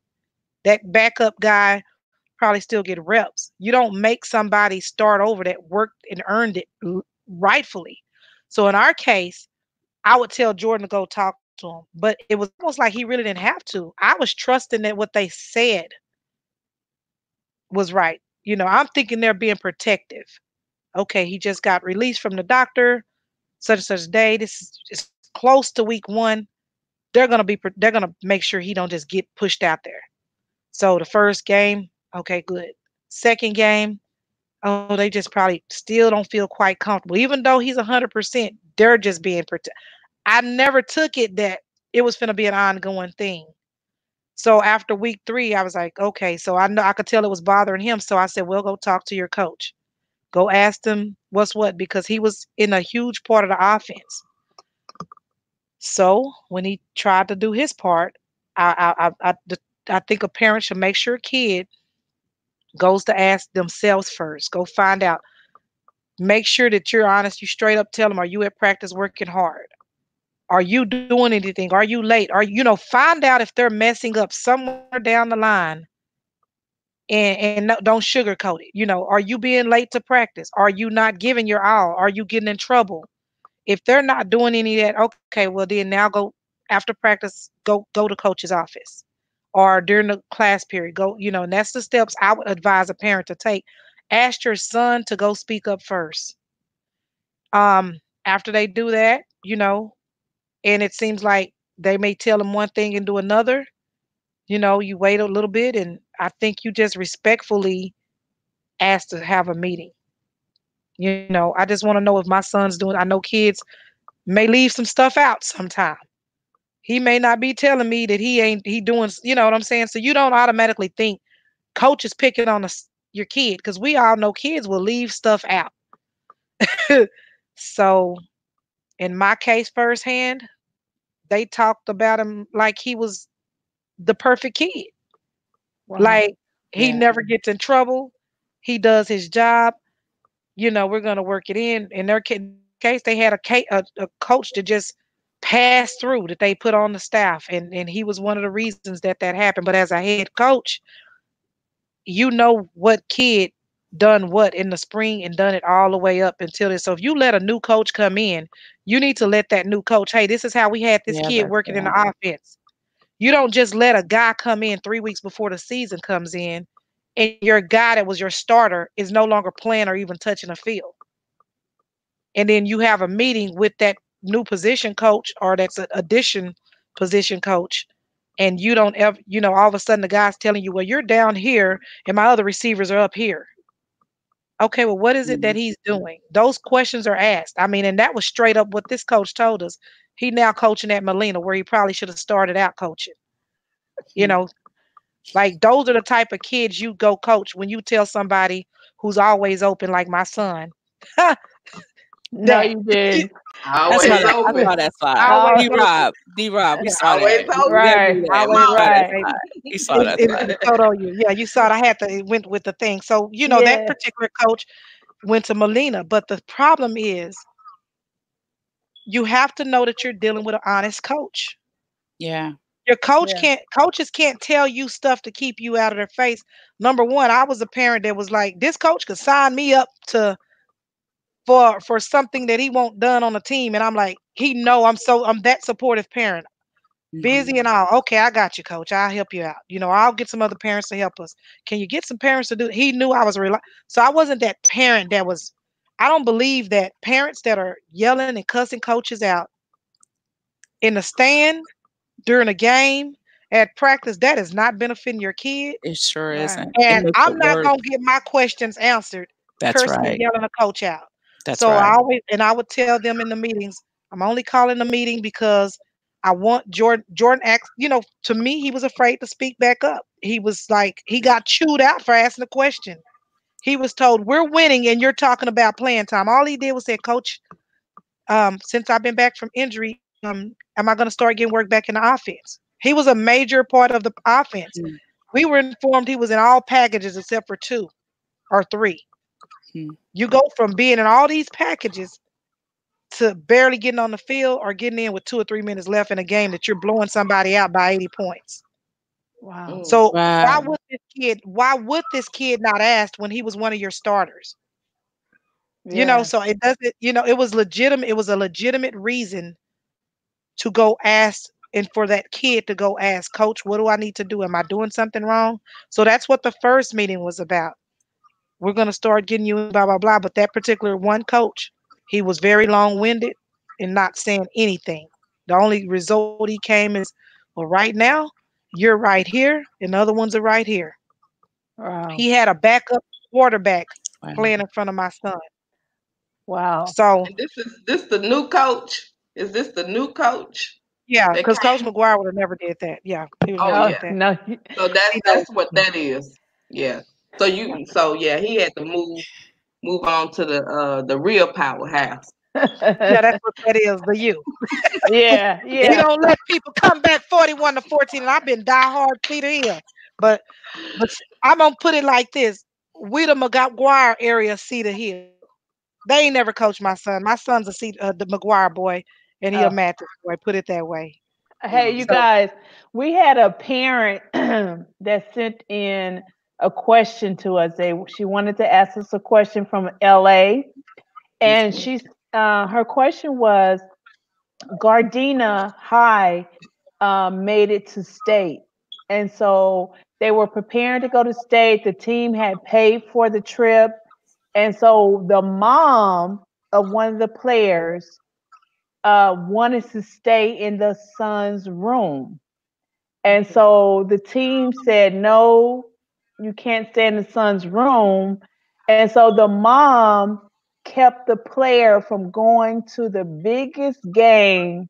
[SPEAKER 4] That backup guy probably still get reps. You don't make somebody start over that worked and earned it rightfully. So in our case, I would tell Jordan to go talk to him, but it was almost like he really didn't have to. I was trusting that what they said was right. You know, I'm thinking they're being protective. Okay, he just got released from the doctor, such and such day. This is just close to week one. They're gonna be they're gonna make sure he don't just get pushed out there. So the first game, okay, good. Second game, oh, they just probably still don't feel quite comfortable. Even though he's hundred percent, they're just being protected. I never took it that it was gonna be an ongoing thing. So after week three, I was like, okay, so I know I could tell it was bothering him. So I said, well, go talk to your coach. Go ask him what's what because he was in a huge part of the offense. So when he tried to do his part, I I I, I, I think a parent should make sure a kid goes to ask themselves first. Go find out. Make sure that you're honest. You straight up tell them, are you at practice working hard? Are you doing anything? Are you late? Are you know, find out if they're messing up somewhere down the line and and no, don't sugarcoat it. You know, are you being late to practice? Are you not giving your all? Are you getting in trouble? If they're not doing any of that, okay, well then now go after practice, go go to coach's office or during the class period. Go, you know, and that's the steps I would advise a parent to take. Ask your son to go speak up first. Um, after they do that, you know, and it seems like they may tell them one thing and do another, you know, you wait a little bit and I think you just respectfully ask to have a meeting. You know, I just want to know if my son's doing I know kids may leave some stuff out sometime. He may not be telling me that he ain't he doing, you know what I'm saying? So you don't automatically think coach is picking on us, your kid because we all know kids will leave stuff out. *laughs* so in my case firsthand, they talked about him like he was the perfect kid. Wow. Like he yeah. never gets in trouble. He does his job. You know, we're gonna work it in. In their case, they had a, a, a coach to just pass through that they put on the staff, and and he was one of the reasons that that happened. But as a head coach, you know what kid done what in the spring and done it all the way up until this. So if you let a new coach come in, you need to let that new coach, hey, this is how we had this yeah, kid working in the offense. You don't just let a guy come in three weeks before the season comes in and your guy that was your starter is no longer playing or even touching a field. And then you have a meeting with that new position coach or that's an addition position coach. And you don't ever, you know, all of a sudden the guy's telling you, well, you're down here and my other receivers are up here. Okay, well, what is it that mm-hmm. he's doing? Those questions are asked. I mean, and that was straight up what this coach told us. He now coaching at Molina, where he probably should have started out coaching. You know, like those are the type of kids you go coach when you tell somebody who's always open, like my son. *laughs*
[SPEAKER 1] no, you did. *laughs*
[SPEAKER 3] Always
[SPEAKER 5] that's
[SPEAKER 3] open.
[SPEAKER 5] I that's why. D Rob, D Rob, we saw
[SPEAKER 3] always
[SPEAKER 5] that.
[SPEAKER 3] Open.
[SPEAKER 1] Right, always right.
[SPEAKER 5] We saw that.
[SPEAKER 4] It, it, it you. Yeah, you saw it. I had to. It went with the thing. So you know yeah. that particular coach went to Molina, but the problem is you have to know that you're dealing with an honest coach.
[SPEAKER 5] Yeah.
[SPEAKER 4] Your coach yeah. can't coaches can't tell you stuff to keep you out of their face. Number one, I was a parent that was like, this coach could sign me up to for for something that he won't done on the team. And I'm like, he know I'm so I'm that supportive parent. Mm-hmm. Busy and all. Okay, I got you, coach. I'll help you out. You know, I'll get some other parents to help us. Can you get some parents to do? He knew I was a so I wasn't that parent that was I don't believe that parents that are yelling and cussing coaches out in the stand during a game at practice, that is not benefiting your kid.
[SPEAKER 5] It sure isn't.
[SPEAKER 4] And I'm not gonna get my questions answered
[SPEAKER 5] That's
[SPEAKER 4] cursing and yelling a coach out.
[SPEAKER 5] That's
[SPEAKER 4] so I always and I would tell them in the meetings, I'm only calling the meeting because I want Jordan. Jordan asked, you know, to me, he was afraid to speak back up. He was like, he got chewed out for asking the question. He was told, "We're winning, and you're talking about playing time." All he did was say, "Coach, um, since I've been back from injury, um, am I going to start getting work back in the offense?" He was a major part of the offense.
[SPEAKER 5] Mm.
[SPEAKER 4] We were informed he was in all packages except for two or three.
[SPEAKER 5] Hmm.
[SPEAKER 4] You go from being in all these packages to barely getting on the field or getting in with two or three minutes left in a game that you're blowing somebody out by 80 points.
[SPEAKER 1] Wow.
[SPEAKER 4] So oh,
[SPEAKER 5] why
[SPEAKER 4] would this kid why would this kid not ask when he was one of your starters? You know, so it doesn't, you know, it was legitimate, it was a legitimate reason to go ask and for that kid to go ask, coach, what do I need to do? Am I doing something wrong? So that's what the first meeting was about. We're gonna start getting you blah blah blah. But that particular one coach, he was very long-winded and not saying anything. The only result he came is, well, right now, you're right here, and the other ones are right here.
[SPEAKER 1] Wow.
[SPEAKER 4] He had a backup quarterback
[SPEAKER 5] Wow.
[SPEAKER 4] playing in front of my son.
[SPEAKER 1] Wow.
[SPEAKER 4] So
[SPEAKER 3] And this is this the new coach? Is this the new coach?
[SPEAKER 4] yeah, because Coach McGuire would have never did that. Yeah, he would
[SPEAKER 3] Oh,
[SPEAKER 4] never
[SPEAKER 1] Oh,
[SPEAKER 4] that.
[SPEAKER 1] no.
[SPEAKER 3] So that's that's what that is. Yeah. So you so yeah, he had to move move on to the uh the real powerhouse.
[SPEAKER 4] Yeah, that's *laughs* what that is. The you.
[SPEAKER 1] yeah. *laughs*
[SPEAKER 4] We
[SPEAKER 1] Yeah.
[SPEAKER 4] don't let people come back forty-one to fourteen. And I've been diehard Cedar Hill, but but I'm gonna put it like this: we the McGuire area Cedar Hill. They ain't never coached my son. My son's a Cedar, uh, the McGuire boy, and he
[SPEAKER 1] Oh.
[SPEAKER 4] a Mathis boy. Put it that way.
[SPEAKER 1] Hey, you
[SPEAKER 4] So-
[SPEAKER 1] guys, we had a parent *clears throat* that sent in a question to us. They she wanted to ask us a question from LA, and she's uh, her question was, Gardena High um, made it to state, and so they were preparing to go to state. The team had paid for the trip, and so the mom of one of the players uh, wanted to stay in the son's room. And so the team said, no, you can't stay in the son's room. And so the mom kept the player from going to the biggest game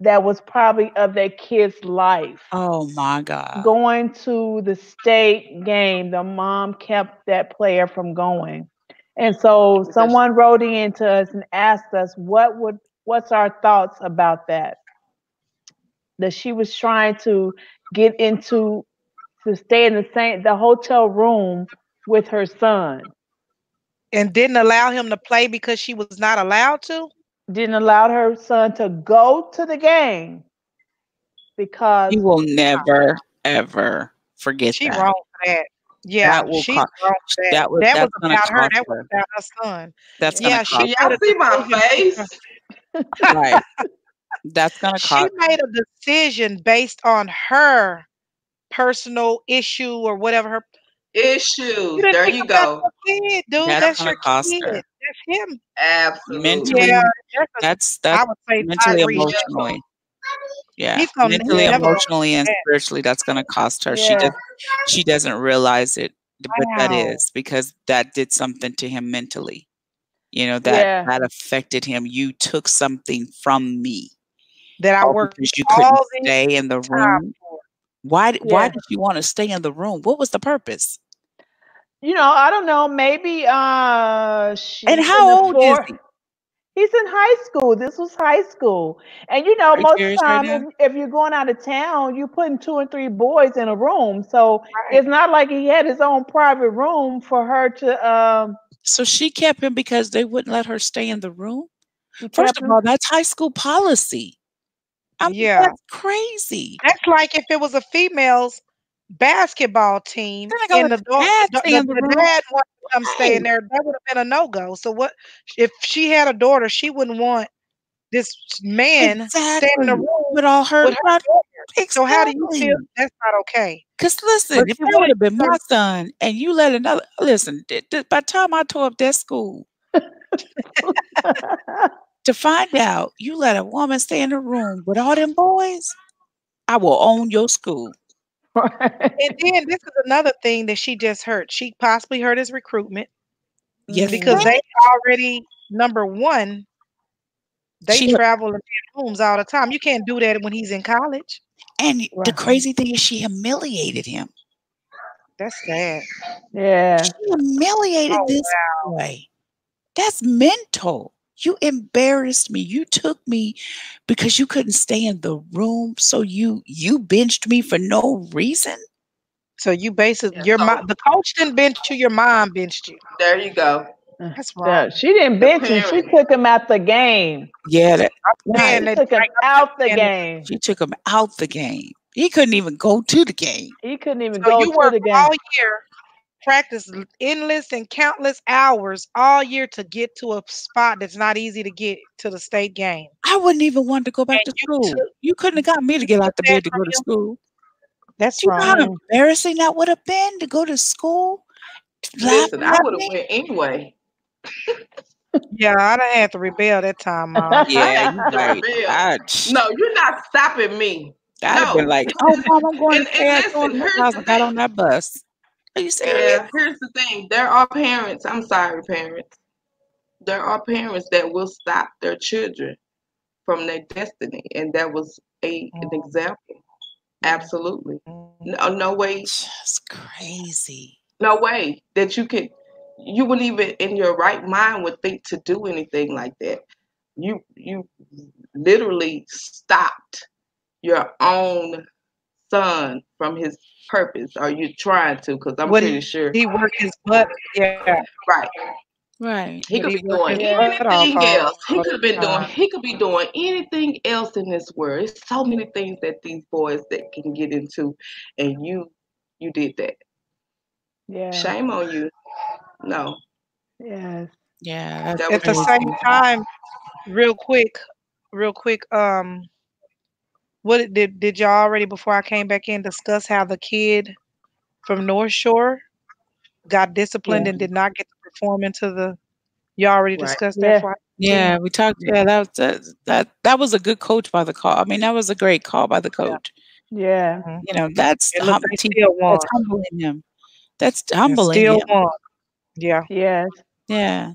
[SPEAKER 1] that was probably of their kid's life.
[SPEAKER 5] Oh my God.
[SPEAKER 1] Going to the state game, the mom kept that player from going. And so
[SPEAKER 3] Because-
[SPEAKER 1] someone wrote in to us and asked us what would what's our thoughts about that? That she was trying to get into to stay in the same the hotel room with her son.
[SPEAKER 4] And didn't allow him to play because she was not allowed to.
[SPEAKER 1] Didn't allow her son to go to the game because
[SPEAKER 5] You will never ever forget
[SPEAKER 4] She
[SPEAKER 5] that.
[SPEAKER 4] wrong for that. Yeah,
[SPEAKER 5] That will
[SPEAKER 4] she's
[SPEAKER 5] co-
[SPEAKER 4] wrong for that.
[SPEAKER 5] that was-
[SPEAKER 4] that
[SPEAKER 5] that's
[SPEAKER 4] was
[SPEAKER 5] gonna
[SPEAKER 4] about her.
[SPEAKER 5] cost
[SPEAKER 4] That was about her son.
[SPEAKER 5] That's
[SPEAKER 4] Yeah, she
[SPEAKER 3] Can
[SPEAKER 5] cost
[SPEAKER 3] y'all see my face? *laughs*
[SPEAKER 5] right. That's gonna
[SPEAKER 4] She made a decision based on her personal issue or whatever her.
[SPEAKER 3] Issues.
[SPEAKER 4] didn't
[SPEAKER 3] There you go.
[SPEAKER 4] kid, dude.
[SPEAKER 5] That's
[SPEAKER 4] That's,
[SPEAKER 5] gonna
[SPEAKER 4] your
[SPEAKER 5] cost
[SPEAKER 4] kid. That's him.
[SPEAKER 3] Absolutely.
[SPEAKER 5] Mentally,
[SPEAKER 4] Yeah, that's a,
[SPEAKER 5] that's
[SPEAKER 4] I would say
[SPEAKER 5] mentally, emotionally. Yeah, mentally, emotionally, and spiritually, that's gonna cost her. She just she doesn't realize it, but that
[SPEAKER 4] Wow.
[SPEAKER 5] is because that did something to him mentally. You know that
[SPEAKER 1] Yeah.
[SPEAKER 5] that affected him. You took something from me
[SPEAKER 4] That I worked
[SPEAKER 5] because you couldn't
[SPEAKER 4] all
[SPEAKER 5] stay in the room.
[SPEAKER 4] for.
[SPEAKER 5] Why? d- Why did you want to stay in the room? What was the purpose?
[SPEAKER 1] You know, I don't know, maybe uh she
[SPEAKER 5] And how old is he?
[SPEAKER 1] He's in high school. This was high school. And you know,
[SPEAKER 5] Are
[SPEAKER 1] most of
[SPEAKER 5] serious right
[SPEAKER 1] time, if, if you're going out of town, you're putting two and three boys in a room. So it's not like he had his own private room for her to um
[SPEAKER 5] So she kept him because they wouldn't let her stay in the room. First of all, that's high school policy. I mean,
[SPEAKER 4] Yeah.
[SPEAKER 5] that's crazy.
[SPEAKER 4] That's like if it was a female's basketball team
[SPEAKER 5] not
[SPEAKER 4] and the,
[SPEAKER 5] dad
[SPEAKER 4] the,
[SPEAKER 5] stay
[SPEAKER 4] the-
[SPEAKER 5] the
[SPEAKER 4] dad wanted to come stay
[SPEAKER 5] Right.
[SPEAKER 4] in there, that would have been a no go. So what if she had a daughter? She wouldn't want this man staying in the room
[SPEAKER 5] With all her,
[SPEAKER 4] with her. So how do you feel? That's not okay.
[SPEAKER 5] Because listen,
[SPEAKER 4] But
[SPEAKER 5] if that would have been my son and you let another listen, th- th- by the time I tore up that school *laughs* to find out you let a woman stay in the room with all them boys, I will own your school.
[SPEAKER 4] And *laughs* then this is another thing that she just hurt. She possibly hurt his recruitment. Yes, because they already number one. They she, travel in homes all the time. You can't do that when he's in college.
[SPEAKER 5] And right. the crazy thing is, she humiliated him.
[SPEAKER 4] That's sad.
[SPEAKER 1] Yeah,
[SPEAKER 5] she humiliated oh, this wow. boy. That's mental. You embarrassed me. You took me because you couldn't stay in the room. So you you benched me for no reason.
[SPEAKER 4] So you basically yeah, your so, mom the coach didn't bench you, your mom benched you.
[SPEAKER 3] There you go.
[SPEAKER 4] That's wrong. Yeah,
[SPEAKER 1] she didn't bench him. She took him out the game.
[SPEAKER 5] Yeah, that,
[SPEAKER 1] she took him out the game.
[SPEAKER 5] She took him out the game. He couldn't even go to the game.
[SPEAKER 1] He couldn't even so go to the game.
[SPEAKER 4] All year practice endless and countless hours all year to get to a spot that's not easy to get to the state game.
[SPEAKER 5] I wouldn't even want to go back and to school. You, you couldn't have got me to get out the bed to go to school.
[SPEAKER 4] That's
[SPEAKER 5] you
[SPEAKER 4] right.
[SPEAKER 5] Know how embarrassing that would have been to go to school.
[SPEAKER 3] Listen, I would have went anyway.
[SPEAKER 4] yeah, I'd have had to rebel that time, *laughs*
[SPEAKER 5] Mom. yeah, you right.
[SPEAKER 3] I, no, you're not stopping me.
[SPEAKER 5] I'd no. have been like, "Oh, mom, I'm going and, to and listen, I got on that bus." Are you serious?
[SPEAKER 3] Yeah, here's the thing. There are parents, I'm sorry, parents. There are parents that will stop their children from their destiny. And that was a an mm. example. Absolutely. No, no way.
[SPEAKER 5] Just crazy.
[SPEAKER 3] No way that you could you wouldn't even in your right mind would think to do anything like that. You you literally stopped your own son from his purpose? Are you trying to? Because I'm what pretty
[SPEAKER 4] he,
[SPEAKER 3] sure
[SPEAKER 4] he worked his butt. Yeah.
[SPEAKER 3] Right.
[SPEAKER 5] Right.
[SPEAKER 3] He could he be doing anything else. He could have been doing. He could be doing anything else in this world. There's so many things that these boys that can get into, and you, you did that.
[SPEAKER 1] Yeah.
[SPEAKER 3] Shame on you. No.
[SPEAKER 1] Yes.
[SPEAKER 5] Yeah.
[SPEAKER 4] At the same time, real quick, real quick. Um, what did did y'all already before I came back in discuss how the kid from North Shore got disciplined yeah. and did not get to perform into the Y'all already right. discussed
[SPEAKER 5] yeah.
[SPEAKER 4] that
[SPEAKER 5] yeah we talked yeah that was that, that that was a good coach by the call i mean that was a great call by the coach
[SPEAKER 1] yeah,
[SPEAKER 5] yeah. you know that's, hum- that's humbling him that's humbling still him.
[SPEAKER 4] yeah
[SPEAKER 1] yes
[SPEAKER 5] yeah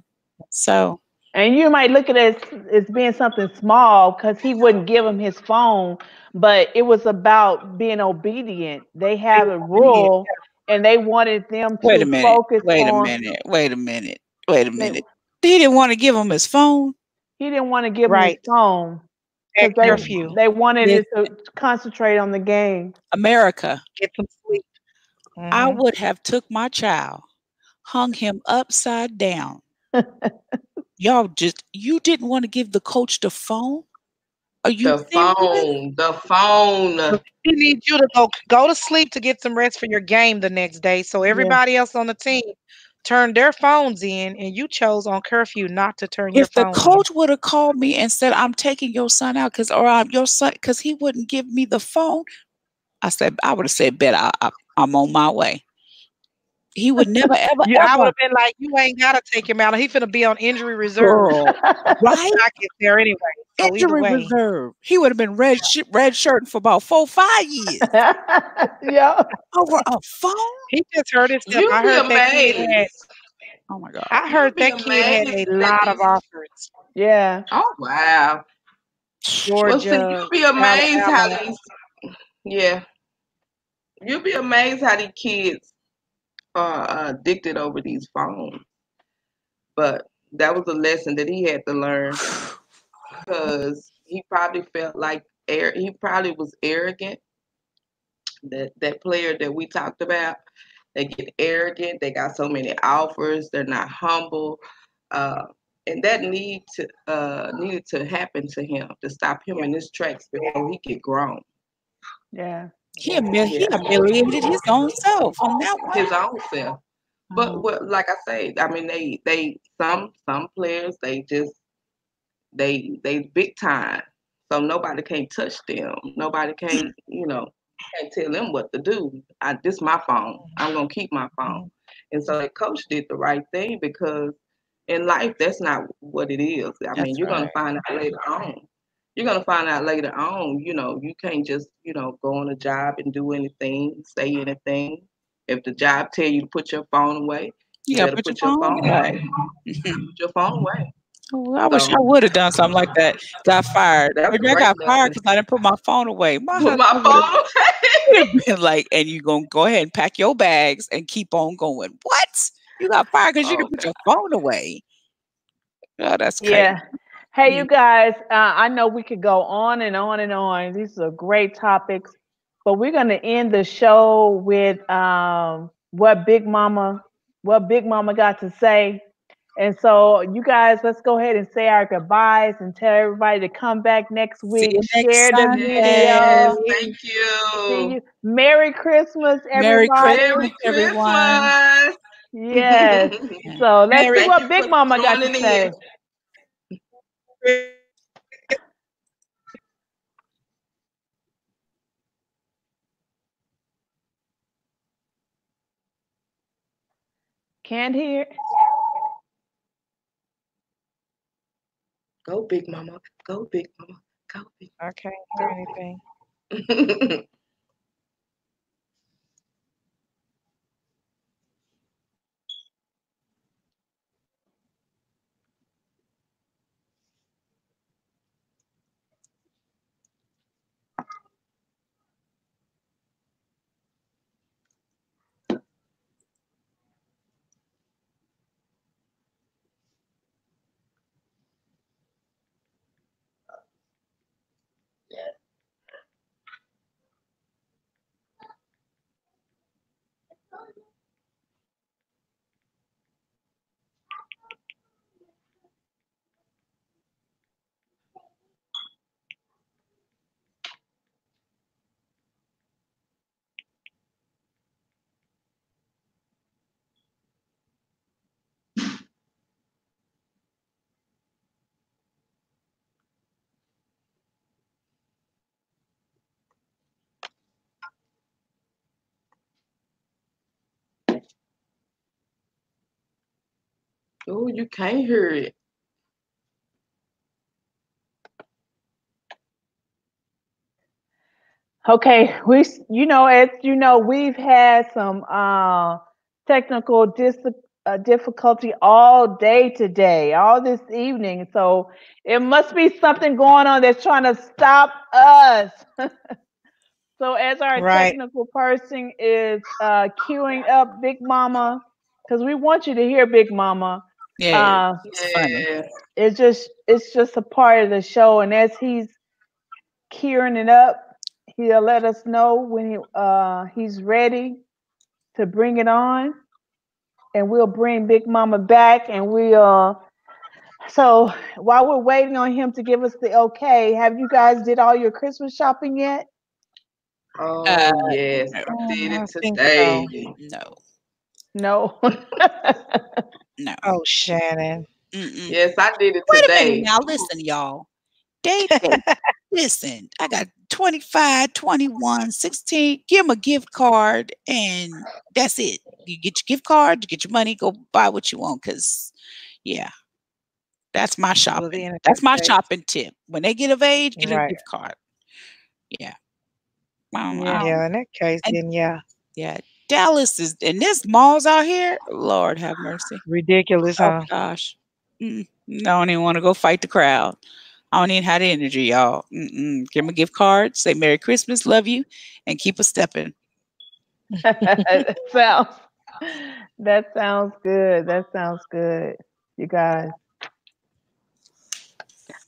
[SPEAKER 5] so
[SPEAKER 1] and you might look at it as, as being something small because he wouldn't give him his phone, but it was about being obedient. They have a rule and they wanted them to
[SPEAKER 5] wait a minute,
[SPEAKER 1] focus
[SPEAKER 5] wait
[SPEAKER 1] on,
[SPEAKER 5] a minute, wait a minute, wait a minute. He didn't want to give him his phone.
[SPEAKER 1] He didn't want to give right. him his phone.
[SPEAKER 4] They, curfew.
[SPEAKER 1] They wanted it to concentrate on the game.
[SPEAKER 5] America.
[SPEAKER 4] Get some sleep.
[SPEAKER 5] Mm-hmm. I would have took my child, hung him upside down, *laughs* y'all just you didn't want to give the coach the phone. Are you
[SPEAKER 3] the phone? The phone.
[SPEAKER 4] He needs you to go go to sleep to get some rest for your game the next day. So everybody yeah. else on the team turned their phones in, and you chose on curfew not to turn your. Phone.
[SPEAKER 5] If the coach would have called me and said, "I'm taking your son out," because or I'm your son, because he wouldn't give me the phone, I said I would have said, "Bet I, I, I'm on my way." He would never ever.
[SPEAKER 4] yeah, ever. I would have been like, "You ain't gotta take him out. He finna be on injury reserve, Girl, *laughs*
[SPEAKER 5] right? I
[SPEAKER 4] get there anyway.
[SPEAKER 5] So injury reserve. He would have been red sh- red shirt for about four five years. *laughs*
[SPEAKER 1] yeah,
[SPEAKER 5] over a phone.
[SPEAKER 4] He just hurt his. You I heard that kid had,
[SPEAKER 5] Oh my god!
[SPEAKER 4] I heard that kid had a lot of offers.
[SPEAKER 1] Yeah.
[SPEAKER 3] Oh wow.
[SPEAKER 4] Georgia. Well,
[SPEAKER 3] you'll be amazed Alabama. how these. Yeah. You'll be amazed how these kids are addicted over these phones. But that was a lesson that he had to learn because he probably felt like air. He probably was arrogant. That that player that we talked about, they get arrogant. They got so many offers. They're not humble, uh, and that need to uh, needed to happen to him to stop him in his tracks before he get grown.
[SPEAKER 1] Yeah.
[SPEAKER 5] He, humili- he humiliated his own self on that one.
[SPEAKER 3] His own self. But mm-hmm. what, like I say, I mean, they they some some players they just they they big time, so nobody can't touch them. Nobody can't you know can't tell them what to do. I this my phone. I'm gonna keep my phone. And so the coach did the right thing because in life that's not what it is. I that's mean, you're right. gonna find out later on you're gonna find out later on, you know, you can't just, you know, go on a job and do anything, say anything. If the job tell you to put your phone away,
[SPEAKER 5] You gotta put, put, your, phone, phone away. *laughs*
[SPEAKER 3] put your phone away.
[SPEAKER 5] Oh, I wish I would have done something like that. Got fired. I got fired because I didn't put my phone away. My,
[SPEAKER 3] put my phone
[SPEAKER 5] away. *laughs* been like, and you're gonna go ahead and pack your bags and keep on going. What? You got fired because you didn't put your phone away. Oh, that's crazy. Yeah.
[SPEAKER 1] Hey, you guys, uh, I know we could go on and on and on. These are great topics, but we're going to end the show with um, what Big Mama, what Big Mama got to say. And so, you guys, let's go ahead and say our goodbyes and tell everybody to come back next week.
[SPEAKER 5] And share
[SPEAKER 1] the
[SPEAKER 3] video. Thank you. you.
[SPEAKER 1] Merry Christmas,
[SPEAKER 5] everybody. Merry Christmas, everyone.
[SPEAKER 1] Yes. *laughs* so let's Merry see what Big Mama got to say. Can't hear.
[SPEAKER 3] Go, Big Mama. Go, Big Mama. Go, Big
[SPEAKER 4] Mama. I can't hear anything. *laughs*
[SPEAKER 3] Oh, you can't hear it.
[SPEAKER 1] Okay, we you know as you know we've had some uh, technical dis- uh, difficulty all day today, all this evening. So it must be something going on that's trying to stop us. *laughs* so as our right. technical person is uh, queuing up Big Mama, because we want you to hear Big Mama.
[SPEAKER 5] Yeah, uh, it's
[SPEAKER 1] It's just it's just a part of the show, and as he's gearing it up, he'll let us know when he uh he's ready to bring it on, and we'll bring Big Mama back, and we'll. So while we're waiting on him to give us the okay, have you guys did all your Christmas shopping yet?
[SPEAKER 3] Oh uh, yes, I did it today.
[SPEAKER 5] So.
[SPEAKER 1] No.
[SPEAKER 4] No. *laughs* No. Oh, Shannon.
[SPEAKER 3] Mm-mm. Yes, I did it Wait today.
[SPEAKER 5] a minute now. Listen, y'all. They, *laughs* listen, I got 25, 21, 16. Give them a gift card and that's it. You get your gift card, you get your money, go buy what you want. Cause yeah, that's my shopping. That's my shopping tip. When they get of age, get right. a gift card. Yeah.
[SPEAKER 4] yeah, yeah, in that case, and, then yeah.
[SPEAKER 5] Yeah. Dallas is and this malls out here. Lord have mercy.
[SPEAKER 4] Ridiculous,
[SPEAKER 5] oh,
[SPEAKER 4] huh?
[SPEAKER 5] Gosh. Mm, I don't even want to go fight the crowd. I don't even have the energy, y'all. Mm-mm. Give them a gift card, say Merry Christmas, love you, and keep a stepping. *laughs*
[SPEAKER 1] sounds that sounds good. That sounds good, you guys.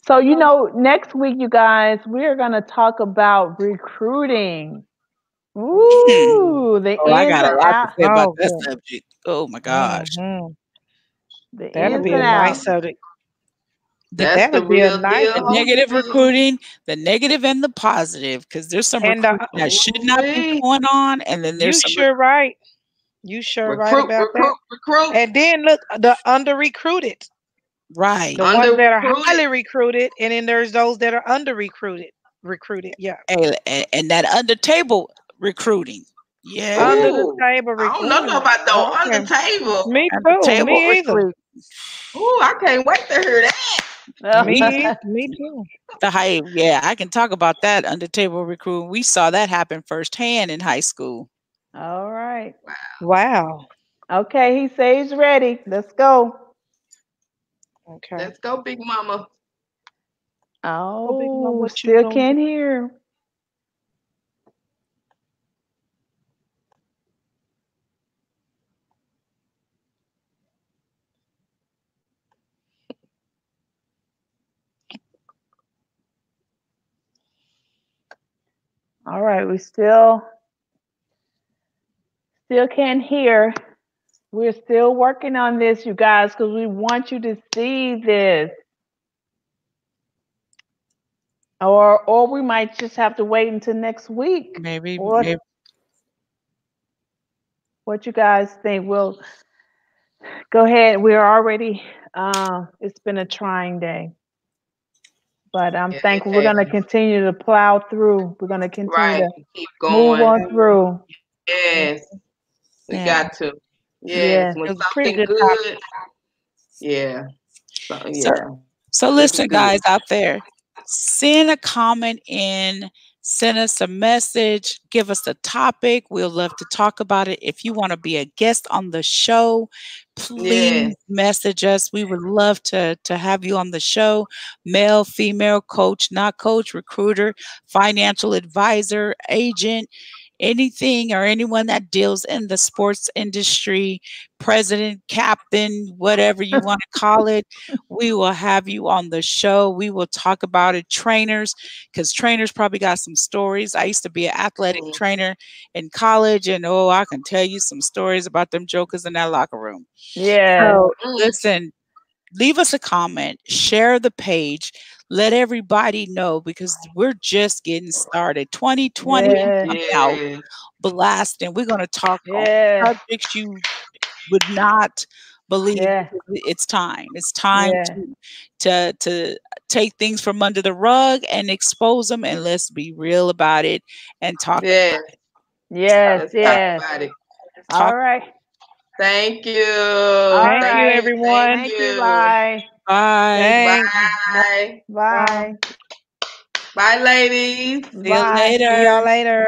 [SPEAKER 1] So you know, next week, you guys, we are going to talk about recruiting. Ooh, the *laughs*
[SPEAKER 5] oh, I got a lot to say about oh, that subject. Oh my gosh.
[SPEAKER 4] Mm-hmm. That'll be a nice subject.
[SPEAKER 3] That's that would be a
[SPEAKER 5] nice the negative recruiting, the negative and the positive, because there's some and, uh, that should not be going on, and then there's
[SPEAKER 4] you sure right. You sure recruit, right about recruit, that. Recruit. And then look, the under recruited.
[SPEAKER 5] Right.
[SPEAKER 4] The ones that are highly recruited, and then there's those that are under recruited. Recruited, yeah.
[SPEAKER 5] And, and that under table recruiting. Yeah.
[SPEAKER 4] Under the table recruiting.
[SPEAKER 3] I don't know about the okay. under table.
[SPEAKER 4] Me too. Table me either.
[SPEAKER 3] Ooh, I can't wait to hear that.
[SPEAKER 4] me, *laughs* me too.
[SPEAKER 5] The high, yeah, I can talk about that under table recruiting. We saw that happen firsthand in high school.
[SPEAKER 1] All right.
[SPEAKER 4] Wow. wow.
[SPEAKER 1] Okay, he says he's ready. Let's go.
[SPEAKER 4] Okay.
[SPEAKER 3] Let's go, Big Mama.
[SPEAKER 1] Oh,
[SPEAKER 4] Big Mom, what
[SPEAKER 1] still can't hear. All right, we still still can't hear. We're still working on this, you guys, because we want you to see this. Or or we might just have to wait until next week.
[SPEAKER 5] Maybe,
[SPEAKER 1] Or-
[SPEAKER 5] maybe
[SPEAKER 1] What you guys think? We'll go ahead. We're already uh, it's been a trying day. But I'm
[SPEAKER 3] Yeah, it
[SPEAKER 1] thankful we're gonna continue to plow through. We're gonna continue
[SPEAKER 3] Right.
[SPEAKER 1] to
[SPEAKER 3] Keep
[SPEAKER 1] move
[SPEAKER 3] going.
[SPEAKER 1] on through.
[SPEAKER 3] Yes. We
[SPEAKER 5] Yeah.
[SPEAKER 3] got to.
[SPEAKER 1] Yeah.
[SPEAKER 3] When
[SPEAKER 4] It was pretty
[SPEAKER 3] something
[SPEAKER 4] good
[SPEAKER 3] good. Yeah. So,
[SPEAKER 5] So-
[SPEAKER 3] yeah.
[SPEAKER 5] So
[SPEAKER 3] This is
[SPEAKER 5] listen, guys out there, send a comment in, send us a message, give us a topic. We'll love to talk about it. If you want to be a guest on the show, please
[SPEAKER 3] Yes.
[SPEAKER 5] message us. We would love to to have you on the show. Male, female, coach, not coach, recruiter, financial advisor, agent, anything or anyone that deals in the sports industry, president, captain, whatever you want to call it, we will have you on the show. We will talk about it. Trainers, because trainers probably got some stories. I used to be an athletic
[SPEAKER 3] Mhm.
[SPEAKER 5] trainer in college, and oh, I can tell you some stories about them jokers in that locker room.
[SPEAKER 1] Yeah.
[SPEAKER 5] So
[SPEAKER 3] Mm.
[SPEAKER 5] listen, leave us a comment, share the page, let everybody know because we're just getting started. 2020
[SPEAKER 1] Yeah.
[SPEAKER 5] out blasting. We're gonna talk on
[SPEAKER 1] Yeah.
[SPEAKER 5] subjects you would not believe
[SPEAKER 1] Yeah.
[SPEAKER 5] it's time. It's time
[SPEAKER 1] Yeah.
[SPEAKER 5] to to to take things from under the rug and expose them and let's be real about it and talk
[SPEAKER 3] Yes.
[SPEAKER 1] Yes.
[SPEAKER 3] Let's talk
[SPEAKER 1] Yes.
[SPEAKER 3] about it.
[SPEAKER 1] All right.
[SPEAKER 3] Thank you.
[SPEAKER 1] All
[SPEAKER 4] Thank you, everyone.
[SPEAKER 1] Thank you. Bye.
[SPEAKER 5] Bye.
[SPEAKER 3] Bye.
[SPEAKER 1] Bye.
[SPEAKER 3] Bye, ladies.
[SPEAKER 5] See you later.
[SPEAKER 4] See y'all later.